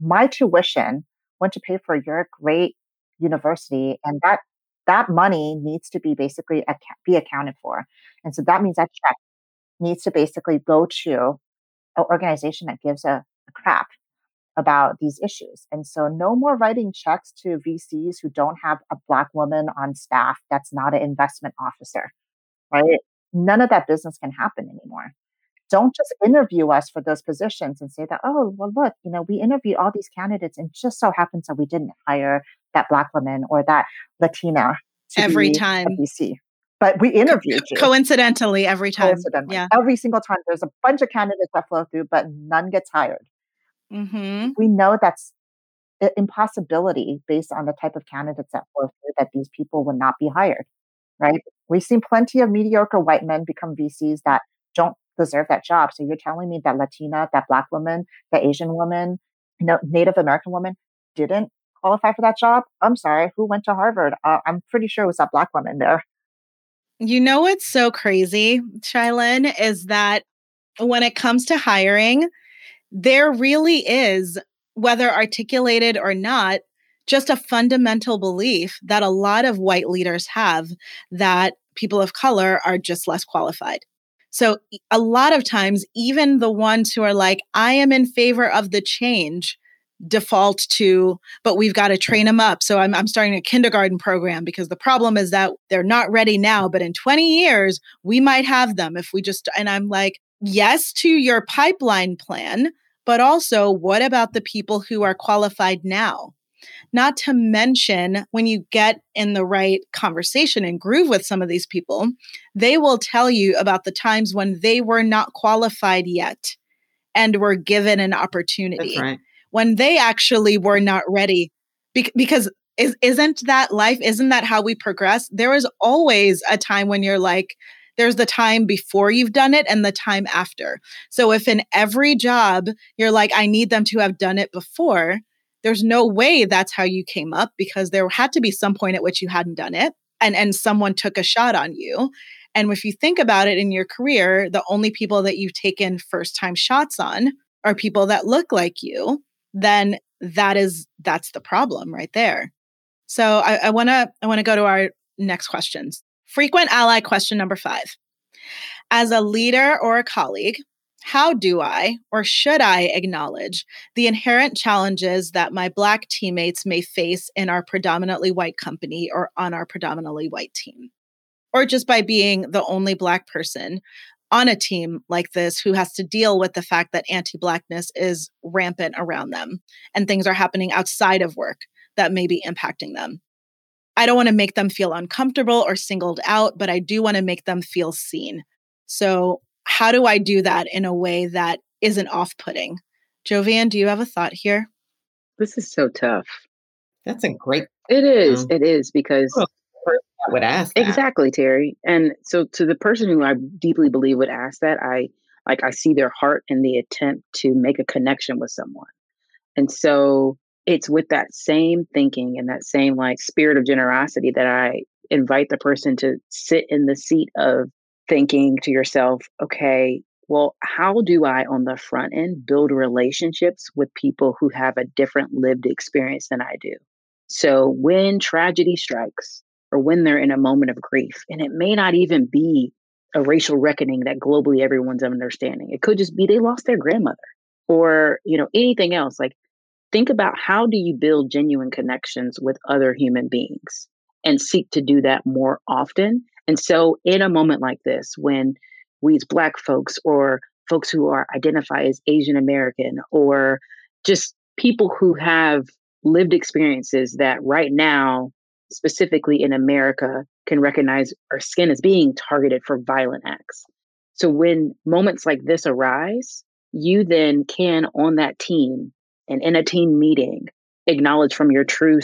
my tuition went to pay for your great university, and that that money needs to be basically be accounted for. And so that means that check needs to basically go to an organization that gives a, a crap about these issues. And so no more writing checks to VCs who don't have a black woman on staff that's not an investment officer, right? None of that business can happen anymore. Don't just interview us for those positions and say that, oh, well, look, you know, we interviewed all these candidates and just so happens that we didn't hire that black woman or that Latina every time. VC but we interviewed you. Coincidentally, every time. Coincidentally. Yeah. Every single time. There's a bunch of candidates that flow through, but none gets hired. Mm-hmm. We know that's an impossibility based on the type of candidates that flow through that these people would not be hired, right? We've seen plenty of mediocre white men become VCs that don't deserve that job. So you're telling me that Latina, that Black woman, that Asian woman, no, Native American woman didn't qualify for that job? I'm sorry, who went to Harvard? Uh, I'm pretty sure it was that Black woman there. You know what's so crazy, Shylin, is that when it comes to hiring, there really is, whether articulated or not, just a fundamental belief that a lot of white leaders have that people of color are just less qualified. So, a lot of times, even the ones who are like, I am in favor of the change, default to, but we've got to train them up. So I'm, I'm starting a kindergarten program because the problem is that they're not ready now, but in 20 years, we might have them if we just, and I'm like, yes to your pipeline plan, but also what about the people who are qualified now? Not to mention, when you get in the right conversation and groove with some of these people, they will tell you about the times when they were not qualified yet and were given an opportunity. That's right when they actually were not ready. Be- because is, isn't that life? Isn't that how we progress? There is always a time when you're like, there's the time before you've done it and the time after. So if in every job you're like, I need them to have done it before, there's no way that's how you came up because there had to be some point at which you hadn't done it and and someone took a shot on you. And if you think about it in your career, the only people that you've taken first time shots on are people that look like you then that is that's the problem right there. So I want to I want to go to our next questions. Frequent ally question number five. As a leader or a colleague, how do I or should I acknowledge the inherent challenges that my Black teammates may face in our predominantly white company or on our predominantly white team? Or just by being the only Black person on a team like this who has to deal with the fact that anti Blackness is rampant around them and things are happening outside of work that may be impacting them. I don't want to make them feel uncomfortable or singled out, but I do want to make them feel seen. So, how do I do that in a way that isn't off putting? Jovian, do you have a thought here? This is so tough. That's a great. It is. Um, it is because would ask that. exactly terry and so to the person who i deeply believe would ask that i like i see their heart in the attempt to make a connection with someone and so it's with that same thinking and that same like spirit of generosity that i invite the person to sit in the seat of thinking to yourself, okay, well, how do I on the front end build relationships with people who have a different lived experience than I do? So when tragedy strikes or when they're in a moment of grief, and it may not even be a racial reckoning that globally everyone's understanding. It could just be they lost their grandmother or, you know, anything else. Like think about how do you build genuine connections with other human beings and seek to do that more often. And so in a moment like this, when we as black folks or folks who are identify as Asian American or just people who have lived experiences that right now, specifically in America, can recognize our skin as being targeted for violent acts. So when moments like this arise, you then can, on that team and in a team meeting, acknowledge from your true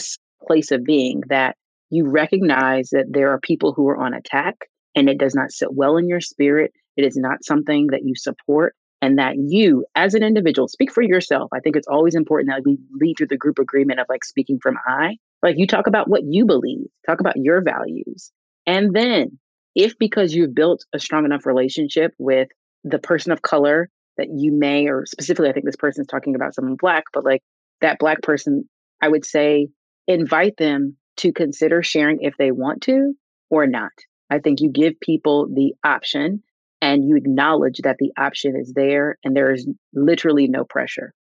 place of being that you recognize that there are people who are on attack and it does not sit well in your spirit. It is not something that you support. And that you, as an individual, speak for yourself. I think it's always important that we lead through the group agreement of like speaking from I. Like you talk about what you believe, talk about your values. And then, if because you've built a strong enough relationship with the person of color that you may, or specifically, I think this person's talking about someone black, but like that black person, I would say invite them to consider sharing if they want to or not. I think you give people the option and you acknowledge that the option is there and there is literally no pressure.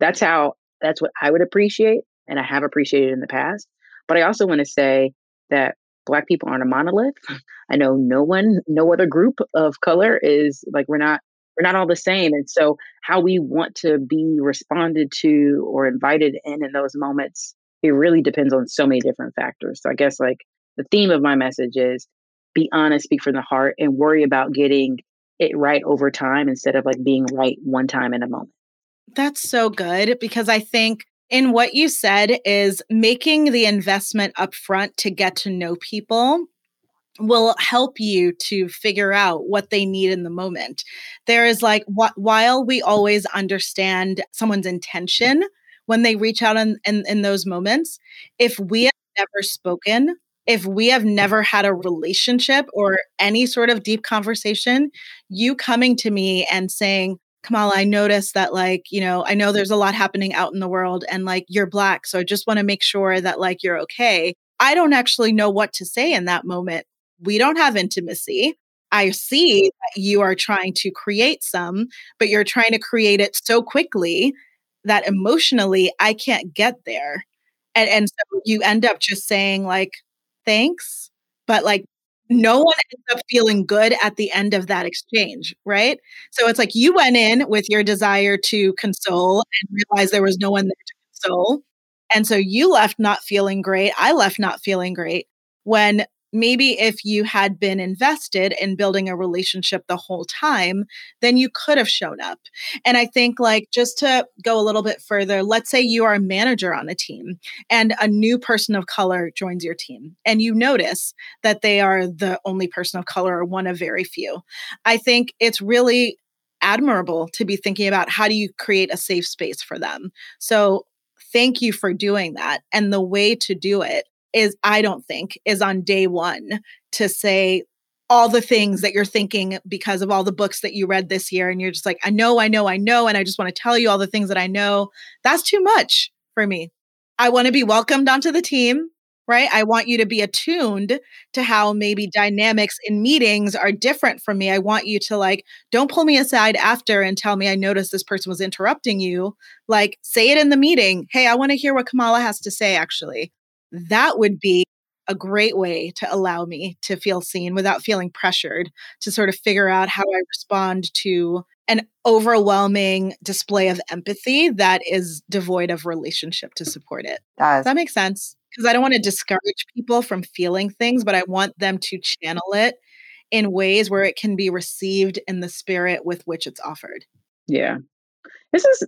That's how, that's what I would appreciate and I have appreciated in the past. But I also want to say that Black people aren't a monolith. I know no one, no other group of color is like, we're not we're not all the same. And so, how we want to be responded to or invited in in those moments, it really depends on so many different factors. So, I guess like the theme of my message is be honest, speak from the heart, and worry about getting it right over time instead of like being right one time in a moment. That's so good because I think in what you said is making the investment upfront to get to know people will help you to figure out what they need in the moment. There is like, wh- while we always understand someone's intention when they reach out in, in, in those moments, if we have never spoken, if we have never had a relationship or any sort of deep conversation, you coming to me and saying, Kamala, I noticed that, like, you know, I know there's a lot happening out in the world and like you're black. So I just want to make sure that like you're okay. I don't actually know what to say in that moment we don't have intimacy. I see that you are trying to create some, but you're trying to create it so quickly that emotionally I can't get there. And and so you end up just saying like thanks, but like no one ends up feeling good at the end of that exchange, right? So it's like you went in with your desire to console and realized there was no one there to console. And so you left not feeling great. I left not feeling great when maybe if you had been invested in building a relationship the whole time, then you could have shown up. And I think, like, just to go a little bit further, let's say you are a manager on a team and a new person of color joins your team, and you notice that they are the only person of color or one of very few. I think it's really admirable to be thinking about how do you create a safe space for them. So, thank you for doing that. And the way to do it is, I don't think, is on day one to say all the things that you're thinking because of all the books that you read this year. And you're just like, I know, I know, I know. And I just want to tell you all the things that I know. That's too much for me. I want to be welcomed onto the team, right? I want you to be attuned to how maybe dynamics in meetings are different from me. I want you to like, don't pull me aside after and tell me I noticed this person was interrupting you. Like, say it in the meeting. Hey, I want to hear what Kamala has to say, actually that would be a great way to allow me to feel seen without feeling pressured to sort of figure out how I respond to an overwhelming display of empathy that is devoid of relationship to support it. Does, Does that make sense? Because I don't want to discourage people from feeling things, but I want them to channel it in ways where it can be received in the spirit with which it's offered. Yeah. This is,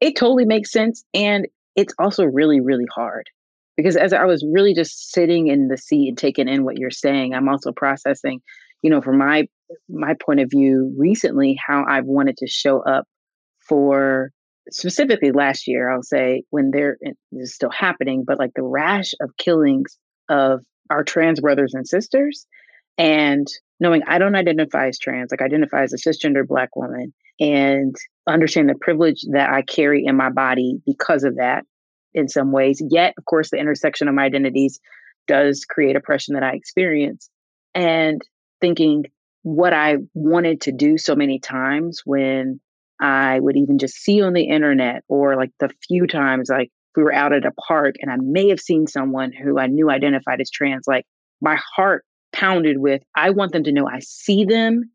it totally makes sense. And it's also really, really hard because as I was really just sitting in the seat and taking in what you're saying, I'm also processing, you know, from my my point of view recently how I've wanted to show up for specifically last year, I'll say when there is still happening, but like the rash of killings of our trans brothers and sisters, And knowing I don't identify as trans, like I identify as a cisgender black woman, and understand the privilege that I carry in my body because of that in some ways. Yet, of course, the intersection of my identities does create oppression that I experience. And thinking what I wanted to do so many times when I would even just see on the internet or like the few times like we were out at a park and I may have seen someone who I knew identified as trans, like my heart pounded with, I want them to know I see them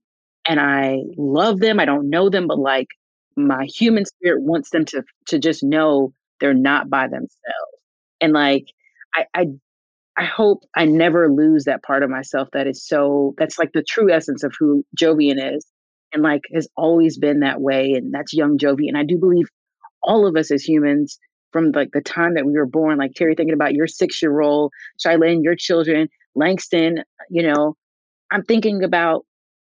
and I love them. I don't know them, but like my human spirit wants them to to just know they're not by themselves. And like I I I hope I never lose that part of myself that is so that's like the true essence of who Jovian is and like has always been that way and that's young Jovi and I do believe all of us as humans from like the time that we were born like Terry thinking about your 6-year-old Shylin your children Langston you know I'm thinking about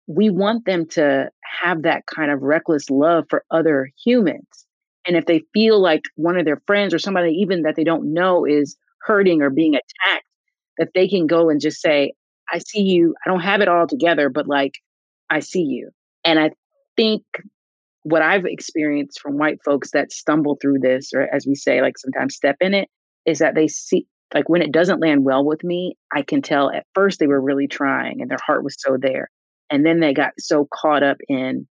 we want them to have that kind of reckless love for other humans and if they feel like one of their friends or somebody even that they don't know is hurting or being attacked that they can go and just say, I see you. I don't have it all together, but like, I see you. And I think what I've experienced from white folks that stumble through this, or as we say, like sometimes step in it, is that they see, like when it doesn't land well with me, I can tell at first they were really trying and their heart was so there. And then they got so caught up in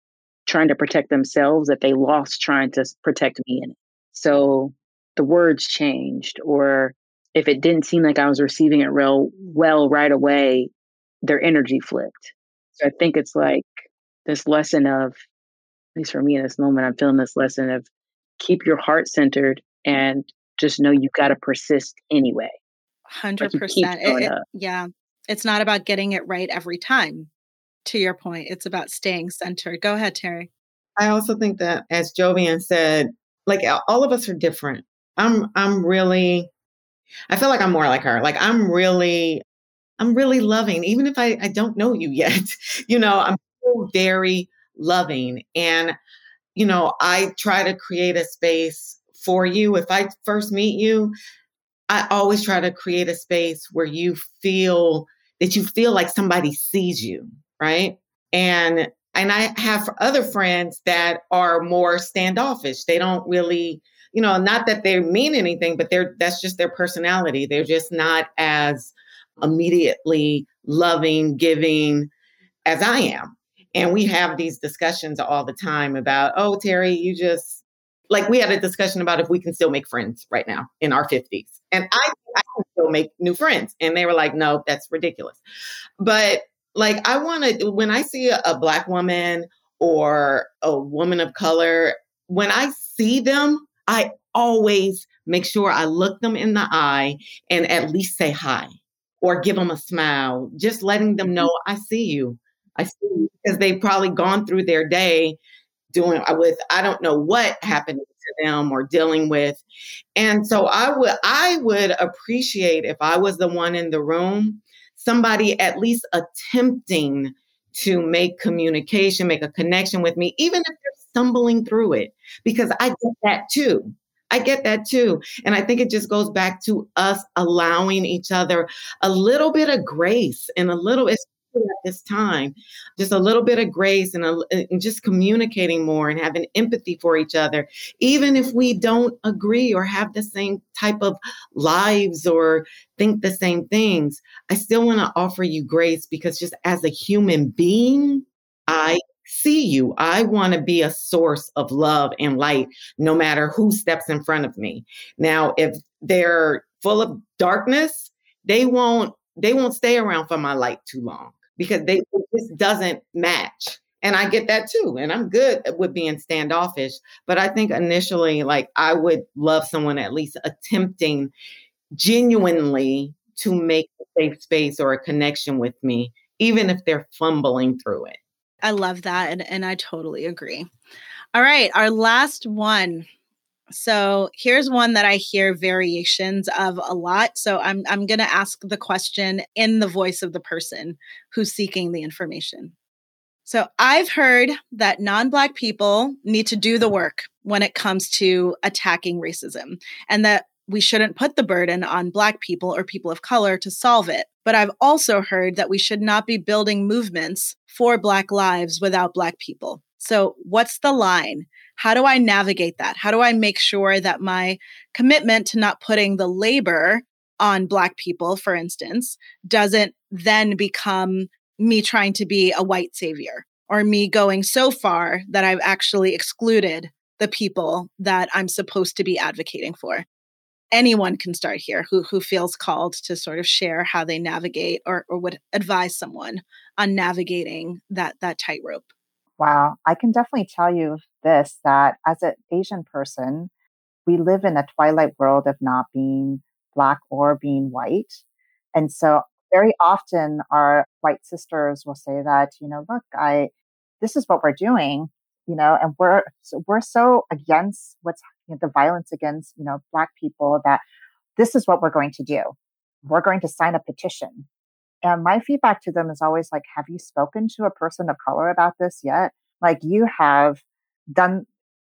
trying to protect themselves that they lost trying to protect me in it. So the words changed, or if it didn't seem like I was receiving it real well right away, their energy flipped. So I think it's like this lesson of, at least for me in this moment, I'm feeling this lesson of keep your heart centered and just know you got to persist anyway. Hundred like percent. It, yeah, it's not about getting it right every time. To your point, it's about staying centered. Go ahead, Terry. I also think that, as Jovian said, like all of us are different. I'm I'm really I feel like I'm more like her. Like I'm really, I'm really loving, even if I, I don't know you yet. you know, I'm very loving. And, you know, I try to create a space for you. If I first meet you, I always try to create a space where you feel that you feel like somebody sees you, right? And and I have other friends that are more standoffish. They don't really you know, not that they mean anything, but they're that's just their personality. They're just not as immediately loving, giving as I am. And we have these discussions all the time about, oh, Terry, you just like we had a discussion about if we can still make friends right now in our 50s. And I, I can still make new friends. And they were like, no, that's ridiculous. But like, I want to, when I see a, Black woman or a woman of color, when I see them, I always make sure I look them in the eye and at least say hi or give them a smile, just letting them know I see you. I see you because they've probably gone through their day doing uh, with I don't know what happened to them or dealing with. And so I would I would appreciate if I was the one in the room, somebody at least attempting to make communication, make a connection with me, even if they're stumbling through it because I get that too. I get that too. And I think it just goes back to us allowing each other a little bit of grace and a little, at this time, just a little bit of grace and, a, and just communicating more and having empathy for each other, even if we don't agree or have the same type of lives or think the same things. I still want to offer you grace because just as a human being, I see you. I want to be a source of love and light no matter who steps in front of me. Now, if they're full of darkness, they won't they won't stay around for my light too long because they just doesn't match. And I get that too. And I'm good with being standoffish. But I think initially, like I would love someone at least attempting genuinely to make a safe space or a connection with me, even if they're fumbling through it. I love that. And, and I totally agree. All right. Our last one. So here's one that I hear variations of a lot. So I'm I'm going to ask the question in the voice of the person who's seeking the information. So I've heard that non-black people need to do the work when it comes to attacking racism and that we shouldn't put the burden on black people or people of color to solve it. But I've also heard that we should not be building movements for Black lives without Black people. So, what's the line? How do I navigate that? How do I make sure that my commitment to not putting the labor on Black people, for instance, doesn't then become me trying to be a white savior or me going so far that I've actually excluded the people that I'm supposed to be advocating for? anyone can start here who who feels called to sort of share how they navigate or, or would advise someone on navigating that that tightrope. Wow, I can definitely tell you this that as an Asian person, we live in a twilight world of not being black or being white. And so very often our white sisters will say that, you know, look, I this is what we're doing, you know, and we're so we're so against what's you know, the violence against, you know, Black people that this is what we're going to do. We're going to sign a petition. And my feedback to them is always like, have you spoken to a person of color about this yet? Like you have done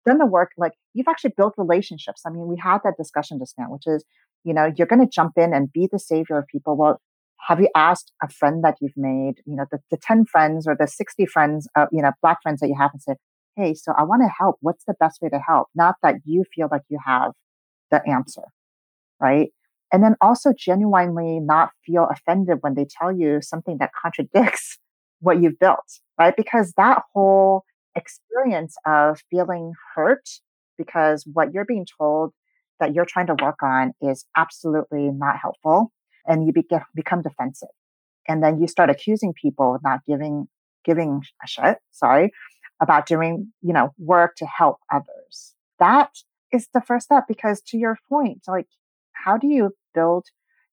done the work, like you've actually built relationships. I mean, we had that discussion just now, which is, you know, you're going to jump in and be the savior of people. Well, have you asked a friend that you've made, you know, the, the 10 friends or the 60 friends, uh, you know, black friends that you have and said, hey, so I want to help. What's the best way to help? Not that you feel like you have the answer, right? And then also genuinely not feel offended when they tell you something that contradicts what you've built, right? Because that whole experience of feeling hurt because what you're being told that you're trying to work on is absolutely not helpful and you be- become defensive and then you start accusing people of not giving giving a shit sorry about doing, you know, work to help others. That is the first step because to your point, like, how do you build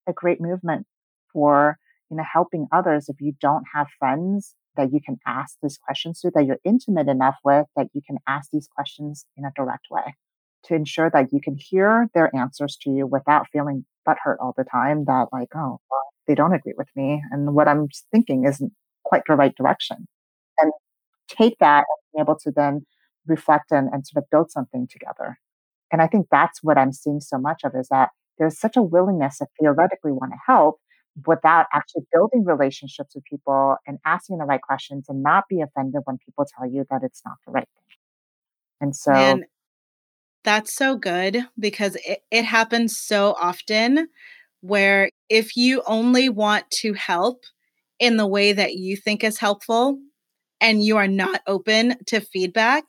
a great movement for, you know, helping others if you don't have friends that you can ask these questions to, that you're intimate enough with, that you can ask these questions in a direct way to ensure that you can hear their answers to you without feeling butthurt all the time that like, oh, well, they don't agree with me. And what I'm thinking isn't quite the right direction. And take that and be able to then reflect and, and sort of build something together. And I think that's what I'm seeing so much of is that there's such a willingness to theoretically want to help without actually building relationships with people and asking the right questions and not be offended when people tell you that it's not the right thing. And so Man, that's so good because it, it happens so often where if you only want to help in the way that you think is helpful, and you are not open to feedback,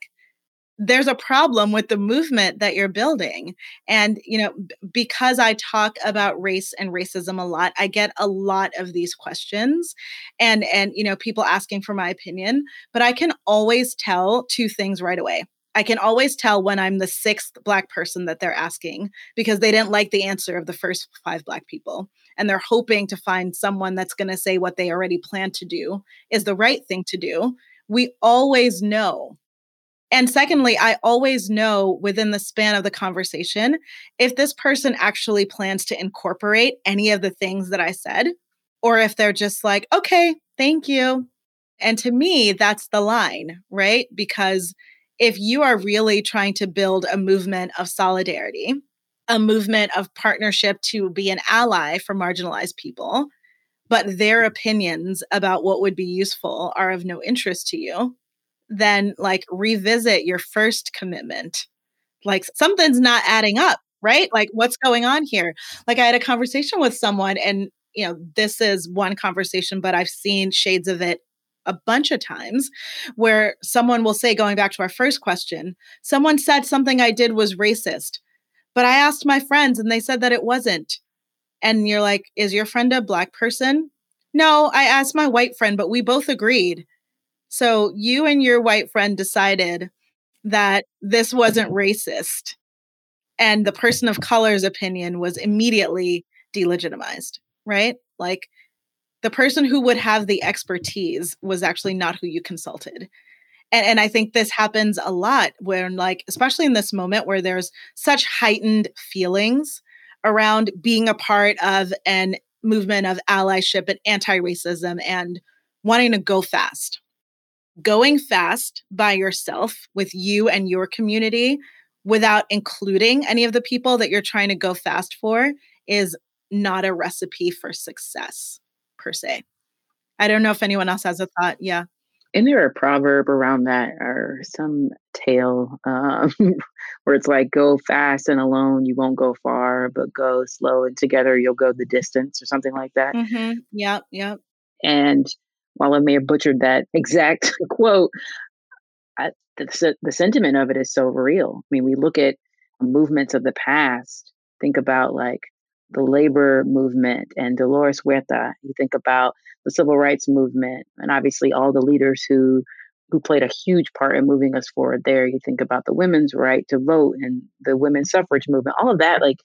there's a problem with the movement that you're building. And, you know, because I talk about race and racism a lot, I get a lot of these questions and, and, you know, people asking for my opinion, but I can always tell two things right away. I can always tell when I'm the sixth Black person that they're asking because they didn't like the answer of the first five Black people. And they're hoping to find someone that's going to say what they already plan to do is the right thing to do. We always know. And secondly, I always know within the span of the conversation if this person actually plans to incorporate any of the things that I said, or if they're just like, okay, thank you. And to me, that's the line, right? Because if you are really trying to build a movement of solidarity, a movement of partnership to be an ally for marginalized people, but their opinions about what would be useful are of no interest to you, then like revisit your first commitment. Like something's not adding up, right? Like what's going on here? Like I had a conversation with someone and you know, this is one conversation, but I've seen shades of it a bunch of times where someone will say, going back to our first question, someone said something I did was racist, but I asked my friends and they said that it wasn't. And you're like, is your friend a black person? No, I asked my white friend, but we both agreed. So you and your white friend decided that this wasn't racist. And the person of color's opinion was immediately delegitimized, right? Like the person who would have the expertise was actually not who you consulted. And, and I think this happens a lot when, like, especially in this moment where there's such heightened feelings around being a part of an movement of allyship and anti racism and wanting to go fast. Going fast by yourself with you and your community without including any of the people that you're trying to go fast for is not a recipe for success per se. I don't know if anyone else has a thought. Yeah. And there a proverb around that or some tale um, where it's like go fast and alone you won't go far, but go slow and together you'll go the distance or something like that. Mm-hmm. Yep, yep. And while I may have butchered that exact quote, I, the, the sentiment of it is so real. I mean, we look at movements of the past, think about like the labor movement and Dolores Huerta. You think about the civil rights movement and obviously all the leaders who who played a huge part in moving us forward there. You think about the women's right to vote and the women's suffrage movement. All of that, like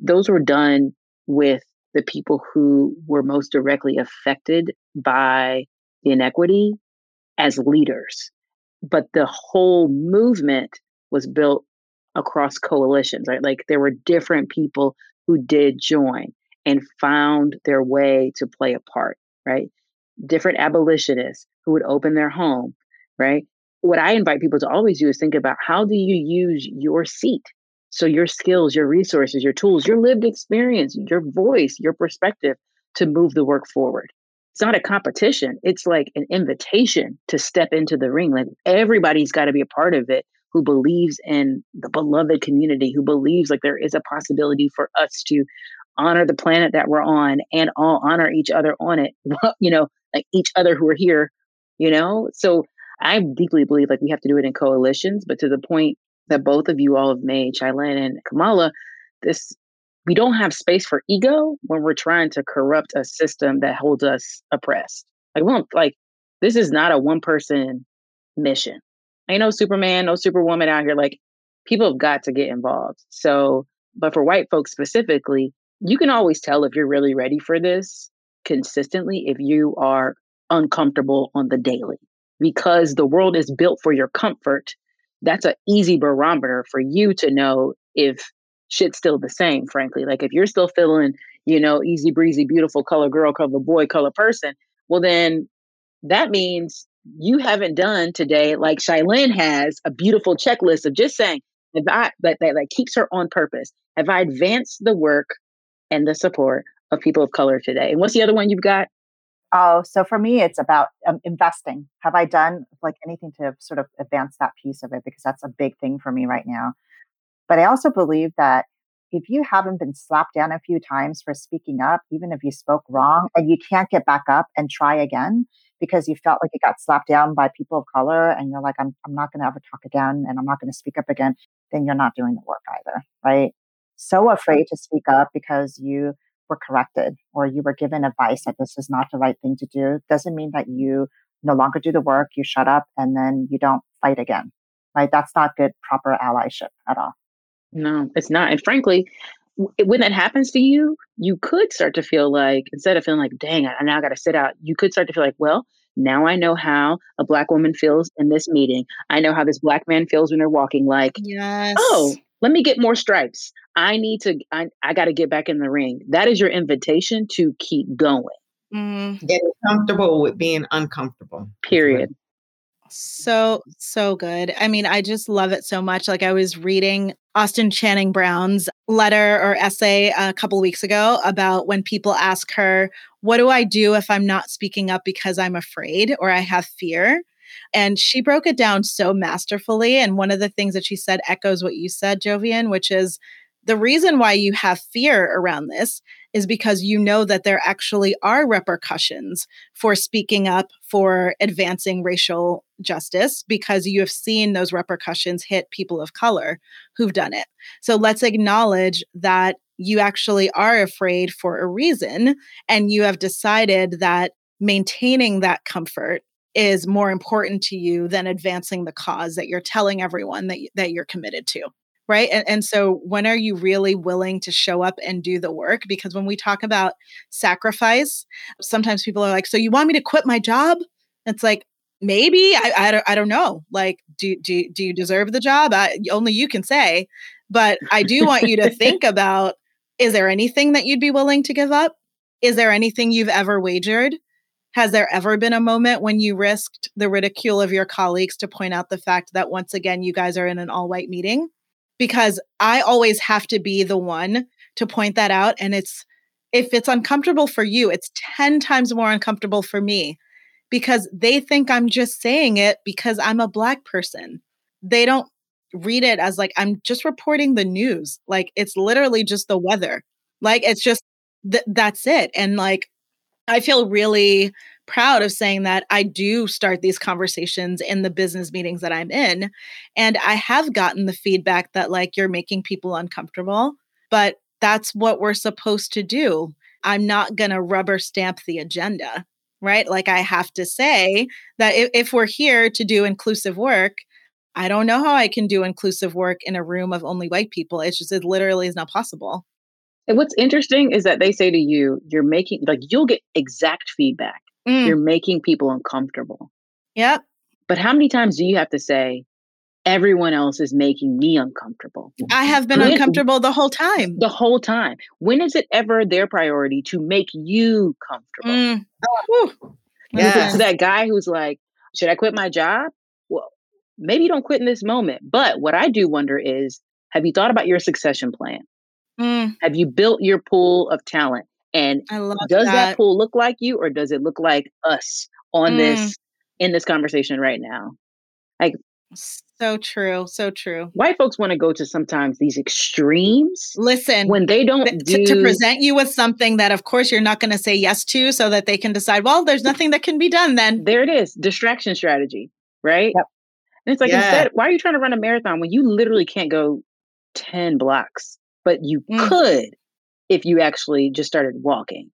those were done with the people who were most directly affected by the inequity as leaders. But the whole movement was built across coalitions, right? Like there were different people who did join and found their way to play a part, right? Different abolitionists who would open their home, right? What I invite people to always do is think about how do you use your seat? So, your skills, your resources, your tools, your lived experience, your voice, your perspective to move the work forward. It's not a competition, it's like an invitation to step into the ring. Like everybody's got to be a part of it who believes in the beloved community, who believes like there is a possibility for us to honor the planet that we're on and all honor each other on it, you know, like each other who are here, you know? So I deeply believe like we have to do it in coalitions, but to the point that both of you all have made, Shailene and Kamala, this we don't have space for ego when we're trying to corrupt a system that holds us oppressed. Like we don't like this is not a one person mission ain't no Superman, no Superwoman out here. Like people have got to get involved. So, but for white folks specifically, you can always tell if you're really ready for this consistently if you are uncomfortable on the daily because the world is built for your comfort. That's an easy barometer for you to know if shit's still the same, frankly. Like if you're still feeling, you know, easy breezy, beautiful color girl, color boy, color person, well, then that means you haven't done today, like Shailene has, a beautiful checklist of just saying, have I, that, that, that keeps her on purpose. Have I advanced the work and the support of people of color today? And what's the other one you've got? Oh, so for me, it's about um, investing. Have I done like anything to sort of advance that piece of it? Because that's a big thing for me right now. But I also believe that if you haven't been slapped down a few times for speaking up, even if you spoke wrong and you can't get back up and try again, because you felt like you got slapped down by people of color and you're like, I'm, I'm not going to ever talk again and I'm not going to speak up again, then you're not doing the work either, right? So afraid to speak up because you were corrected or you were given advice that this is not the right thing to do doesn't mean that you no longer do the work, you shut up and then you don't fight again, right? That's not good, proper allyship at all. No, it's not. And frankly, when that happens to you, you could start to feel like instead of feeling like, dang, I now got to sit out, you could start to feel like, well, now I know how a black woman feels in this meeting. I know how this black man feels when they're walking. Like, yes. oh, let me get more stripes. I need to, I, I got to get back in the ring. That is your invitation to keep going. Mm. Get comfortable with being uncomfortable. Period. So, so good. I mean, I just love it so much. Like, I was reading Austin Channing Brown's letter or essay a couple weeks ago about when people ask her, What do I do if I'm not speaking up because I'm afraid or I have fear? And she broke it down so masterfully. And one of the things that she said echoes what you said, Jovian, which is the reason why you have fear around this is because you know that there actually are repercussions for speaking up for advancing racial justice because you have seen those repercussions hit people of color who've done it. So let's acknowledge that you actually are afraid for a reason and you have decided that maintaining that comfort is more important to you than advancing the cause that you're telling everyone that, that you're committed to right? And, and so when are you really willing to show up and do the work? Because when we talk about sacrifice sometimes people are like so you want me to quit my job? It's like maybe I, I, don't, I don't know. Like do, do, do you deserve the job? I, only you can say. But i do want you to think about is there anything that you'd be willing to give up? Is there anything you've ever wagered has there ever been a moment when you risked the ridicule of your colleagues to point out the fact that once again you guys are in an all white meeting because I always have to be the one to point that out. And it's, if it's uncomfortable for you, it's 10 times more uncomfortable for me because they think I'm just saying it because I'm a Black person. They don't read it as like, I'm just reporting the news. Like, it's literally just the weather. Like, it's just th- that's it. And like, I feel really proud of saying that I do start these conversations in the business meetings that I'm in. And I have gotten the feedback that, like, you're making people uncomfortable, but that's what we're supposed to do. I'm not going to rubber stamp the agenda, right? Like, I have to say that if, if we're here to do inclusive work, I don't know how I can do inclusive work in a room of only white people. It's just, it literally is not possible. And what's interesting is that they say to you, you're making, like, you'll get exact feedback. Mm. You're making people uncomfortable. Yep. But how many times do you have to say, everyone else is making me uncomfortable? I have been when, uncomfortable the whole time. The whole time. When is it ever their priority to make you comfortable? Mm. Oh, yes. To that guy who's like, should I quit my job? Well, maybe you don't quit in this moment. But what I do wonder is, have you thought about your succession plan? Mm. Have you built your pool of talent? And does that. that. pool look like you or does it look like us on mm. this in this conversation right now? Like so true, so true. White folks want to go to sometimes these extremes. Listen, when they don't th- do... to, to, present you with something that, of course, you're not going to say yes to, so that they can decide. Well, there's nothing that can be done. Then there it is, distraction strategy, right? Yep. And it's like yeah. instead, why are you trying to run a marathon when you literally can't go ten blocks? But you mm. could if you actually just started walking.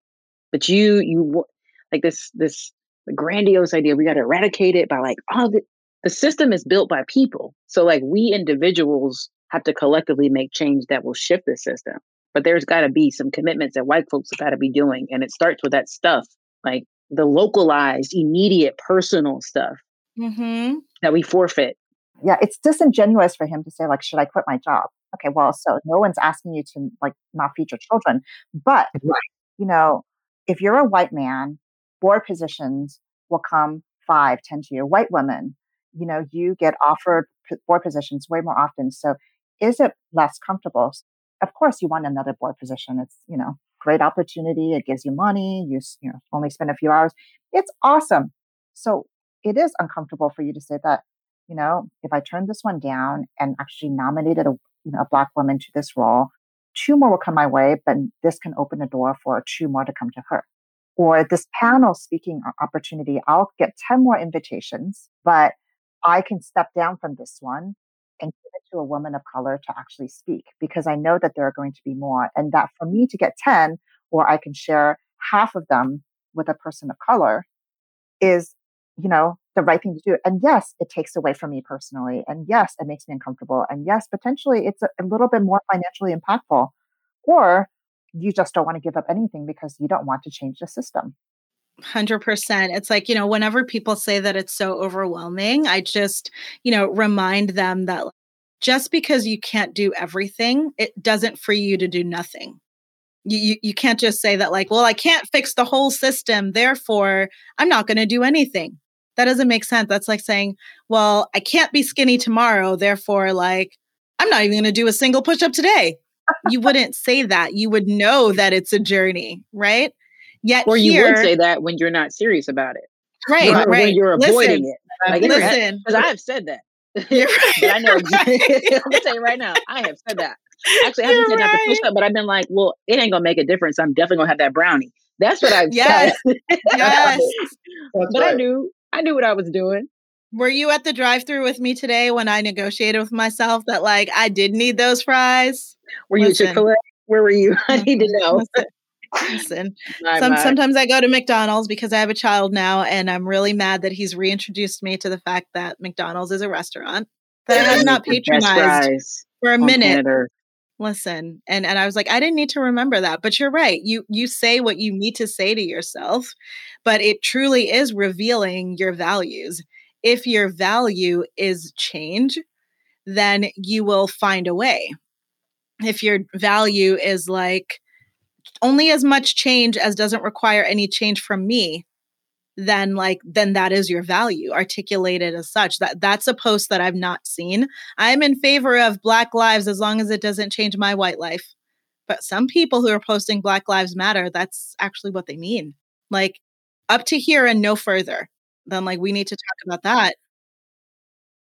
But you you like this this grandiose idea we got to eradicate it by like all the the system is built by people. So like we individuals have to collectively make change that will shift the system. But there's got to be some commitments that white folks have got to be doing and it starts with that stuff like the localized, immediate, personal stuff mm-hmm. that we forfeit. Yeah, it's disingenuous for him to say like, "Should I quit my job?" Okay, well, so no one's asking you to like not feed your children. But, right. you know, if you're a white man, board positions will come five, ten to you. White women, you know, you get offered board positions way more often. So is it less comfortable? Of course, you want another board position. It's, you know, great opportunity. It gives you money. You, you know, only spend a few hours. It's awesome. So it is uncomfortable for you to say that, you know, if I turn this one down and actually nominated a, you know, a black woman to this role, two more will come my way, but this can open a door for two more to come to her. Or this panel speaking opportunity, I'll get 10 more invitations, but I can step down from this one and give it to a woman of color to actually speak because I know that there are going to be more. And that for me to get 10, or I can share half of them with a person of color, is you know, the right thing to do. And yes, it takes away from me personally. And yes, it makes me uncomfortable. And yes, potentially it's a, little bit more financially impactful. Or you just don't want to give up anything because you don't want to change the system. 100%. It's like, you know, whenever people say that it's so overwhelming, I just, you know, remind them that just because you can't do everything, it doesn't free you to do nothing. You, you, you can't just say that, like, well, I can't fix the whole system. Therefore, I'm not going to do anything that doesn't make sense. That's like saying, well, I can't be skinny tomorrow. Therefore, like, I'm not even going to do a single push up today. you wouldn't say that. You would know that it's a journey, right? Yet, or you here, would say that when you're not serious about it, right? right. When you're avoiding listen, it. Like, listen, because I have said that. You're Right, I know. Right. I'm saying right now, I have said that. Actually, I haven't said right. that to push up, but I've been like, well, it ain't gonna make a difference. I'm definitely gonna have that brownie. That's what I've yes. said. yes. but right. I knew I knew what I was doing. Were you at the drive-through with me today when I negotiated with myself that like I did need those fries? Were you Chick Fil A? Where were you? I need to know. Listen, my, Some, my. sometimes I go to McDonald's because I have a child now, and I'm really mad that he's reintroduced me to the fact that McDonald's is a restaurant that I have not patronized for a minute. Listen, and and I was like, I didn't need to remember that, but you're right. You you say what you need to say to yourself, but it truly is revealing your values. If your value is change, then you will find a way. If your value is like only as much change as doesn't require any change from me, then like then that is your value articulated as such that that's a post that i've not seen i'm in favor of black lives as long as it doesn't change my white life But some people who are posting Black Lives Matter, that's actually what they mean. Like up to here and no further. Then, like, we need to talk about that.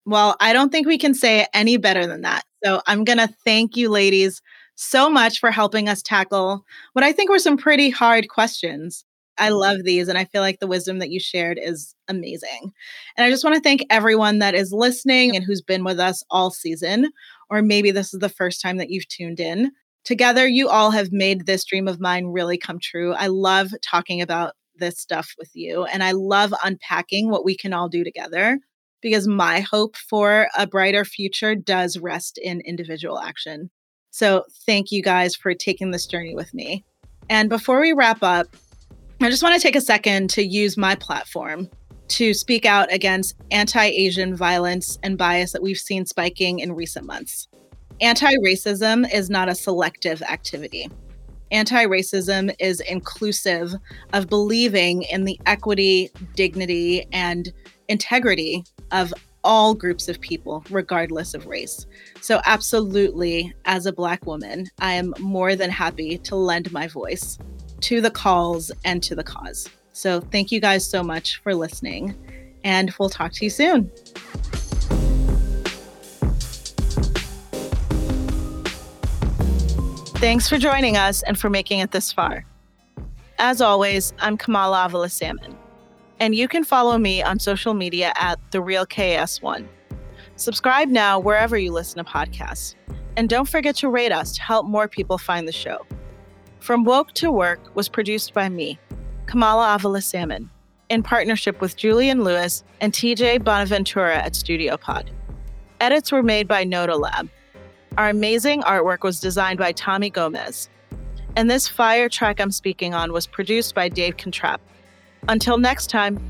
Well, I don't think we can say it any better than that. So I'm going to thank you, ladies, so much for helping us tackle what I think were some pretty hard questions. I love these, and I feel like the wisdom that you shared is amazing. And I just want to thank everyone that is listening and who's been with us all season, or maybe this is the first time that you've tuned in. Together, you all have made this dream of mine really come true. I love talking about this stuff with you, and I love unpacking what we can all do together because my hope for a brighter future does rest in individual action. So, thank you guys for taking this journey with me. And before we wrap up, I just want to take a second to use my platform to speak out against anti Asian violence and bias that we've seen spiking in recent months. Anti racism is not a selective activity. Anti racism is inclusive of believing in the equity, dignity, and integrity of all groups of people, regardless of race. So, absolutely, as a Black woman, I am more than happy to lend my voice to the calls and to the cause. So, thank you guys so much for listening, and we'll talk to you soon. Thanks for joining us and for making it this far. As always, I'm Kamala Avila Salmon and you can follow me on social media at The Real KS1. Subscribe now wherever you listen to podcasts. And don't forget to rate us to help more people find the show. From Woke to Work was produced by me, Kamala Avila Salmon, in partnership with Julian Lewis and TJ Bonaventura at Studio Pod. Edits were made by Noda Lab. Our amazing artwork was designed by Tommy Gomez. And this fire track I'm speaking on was produced by Dave Contrap. Until next time.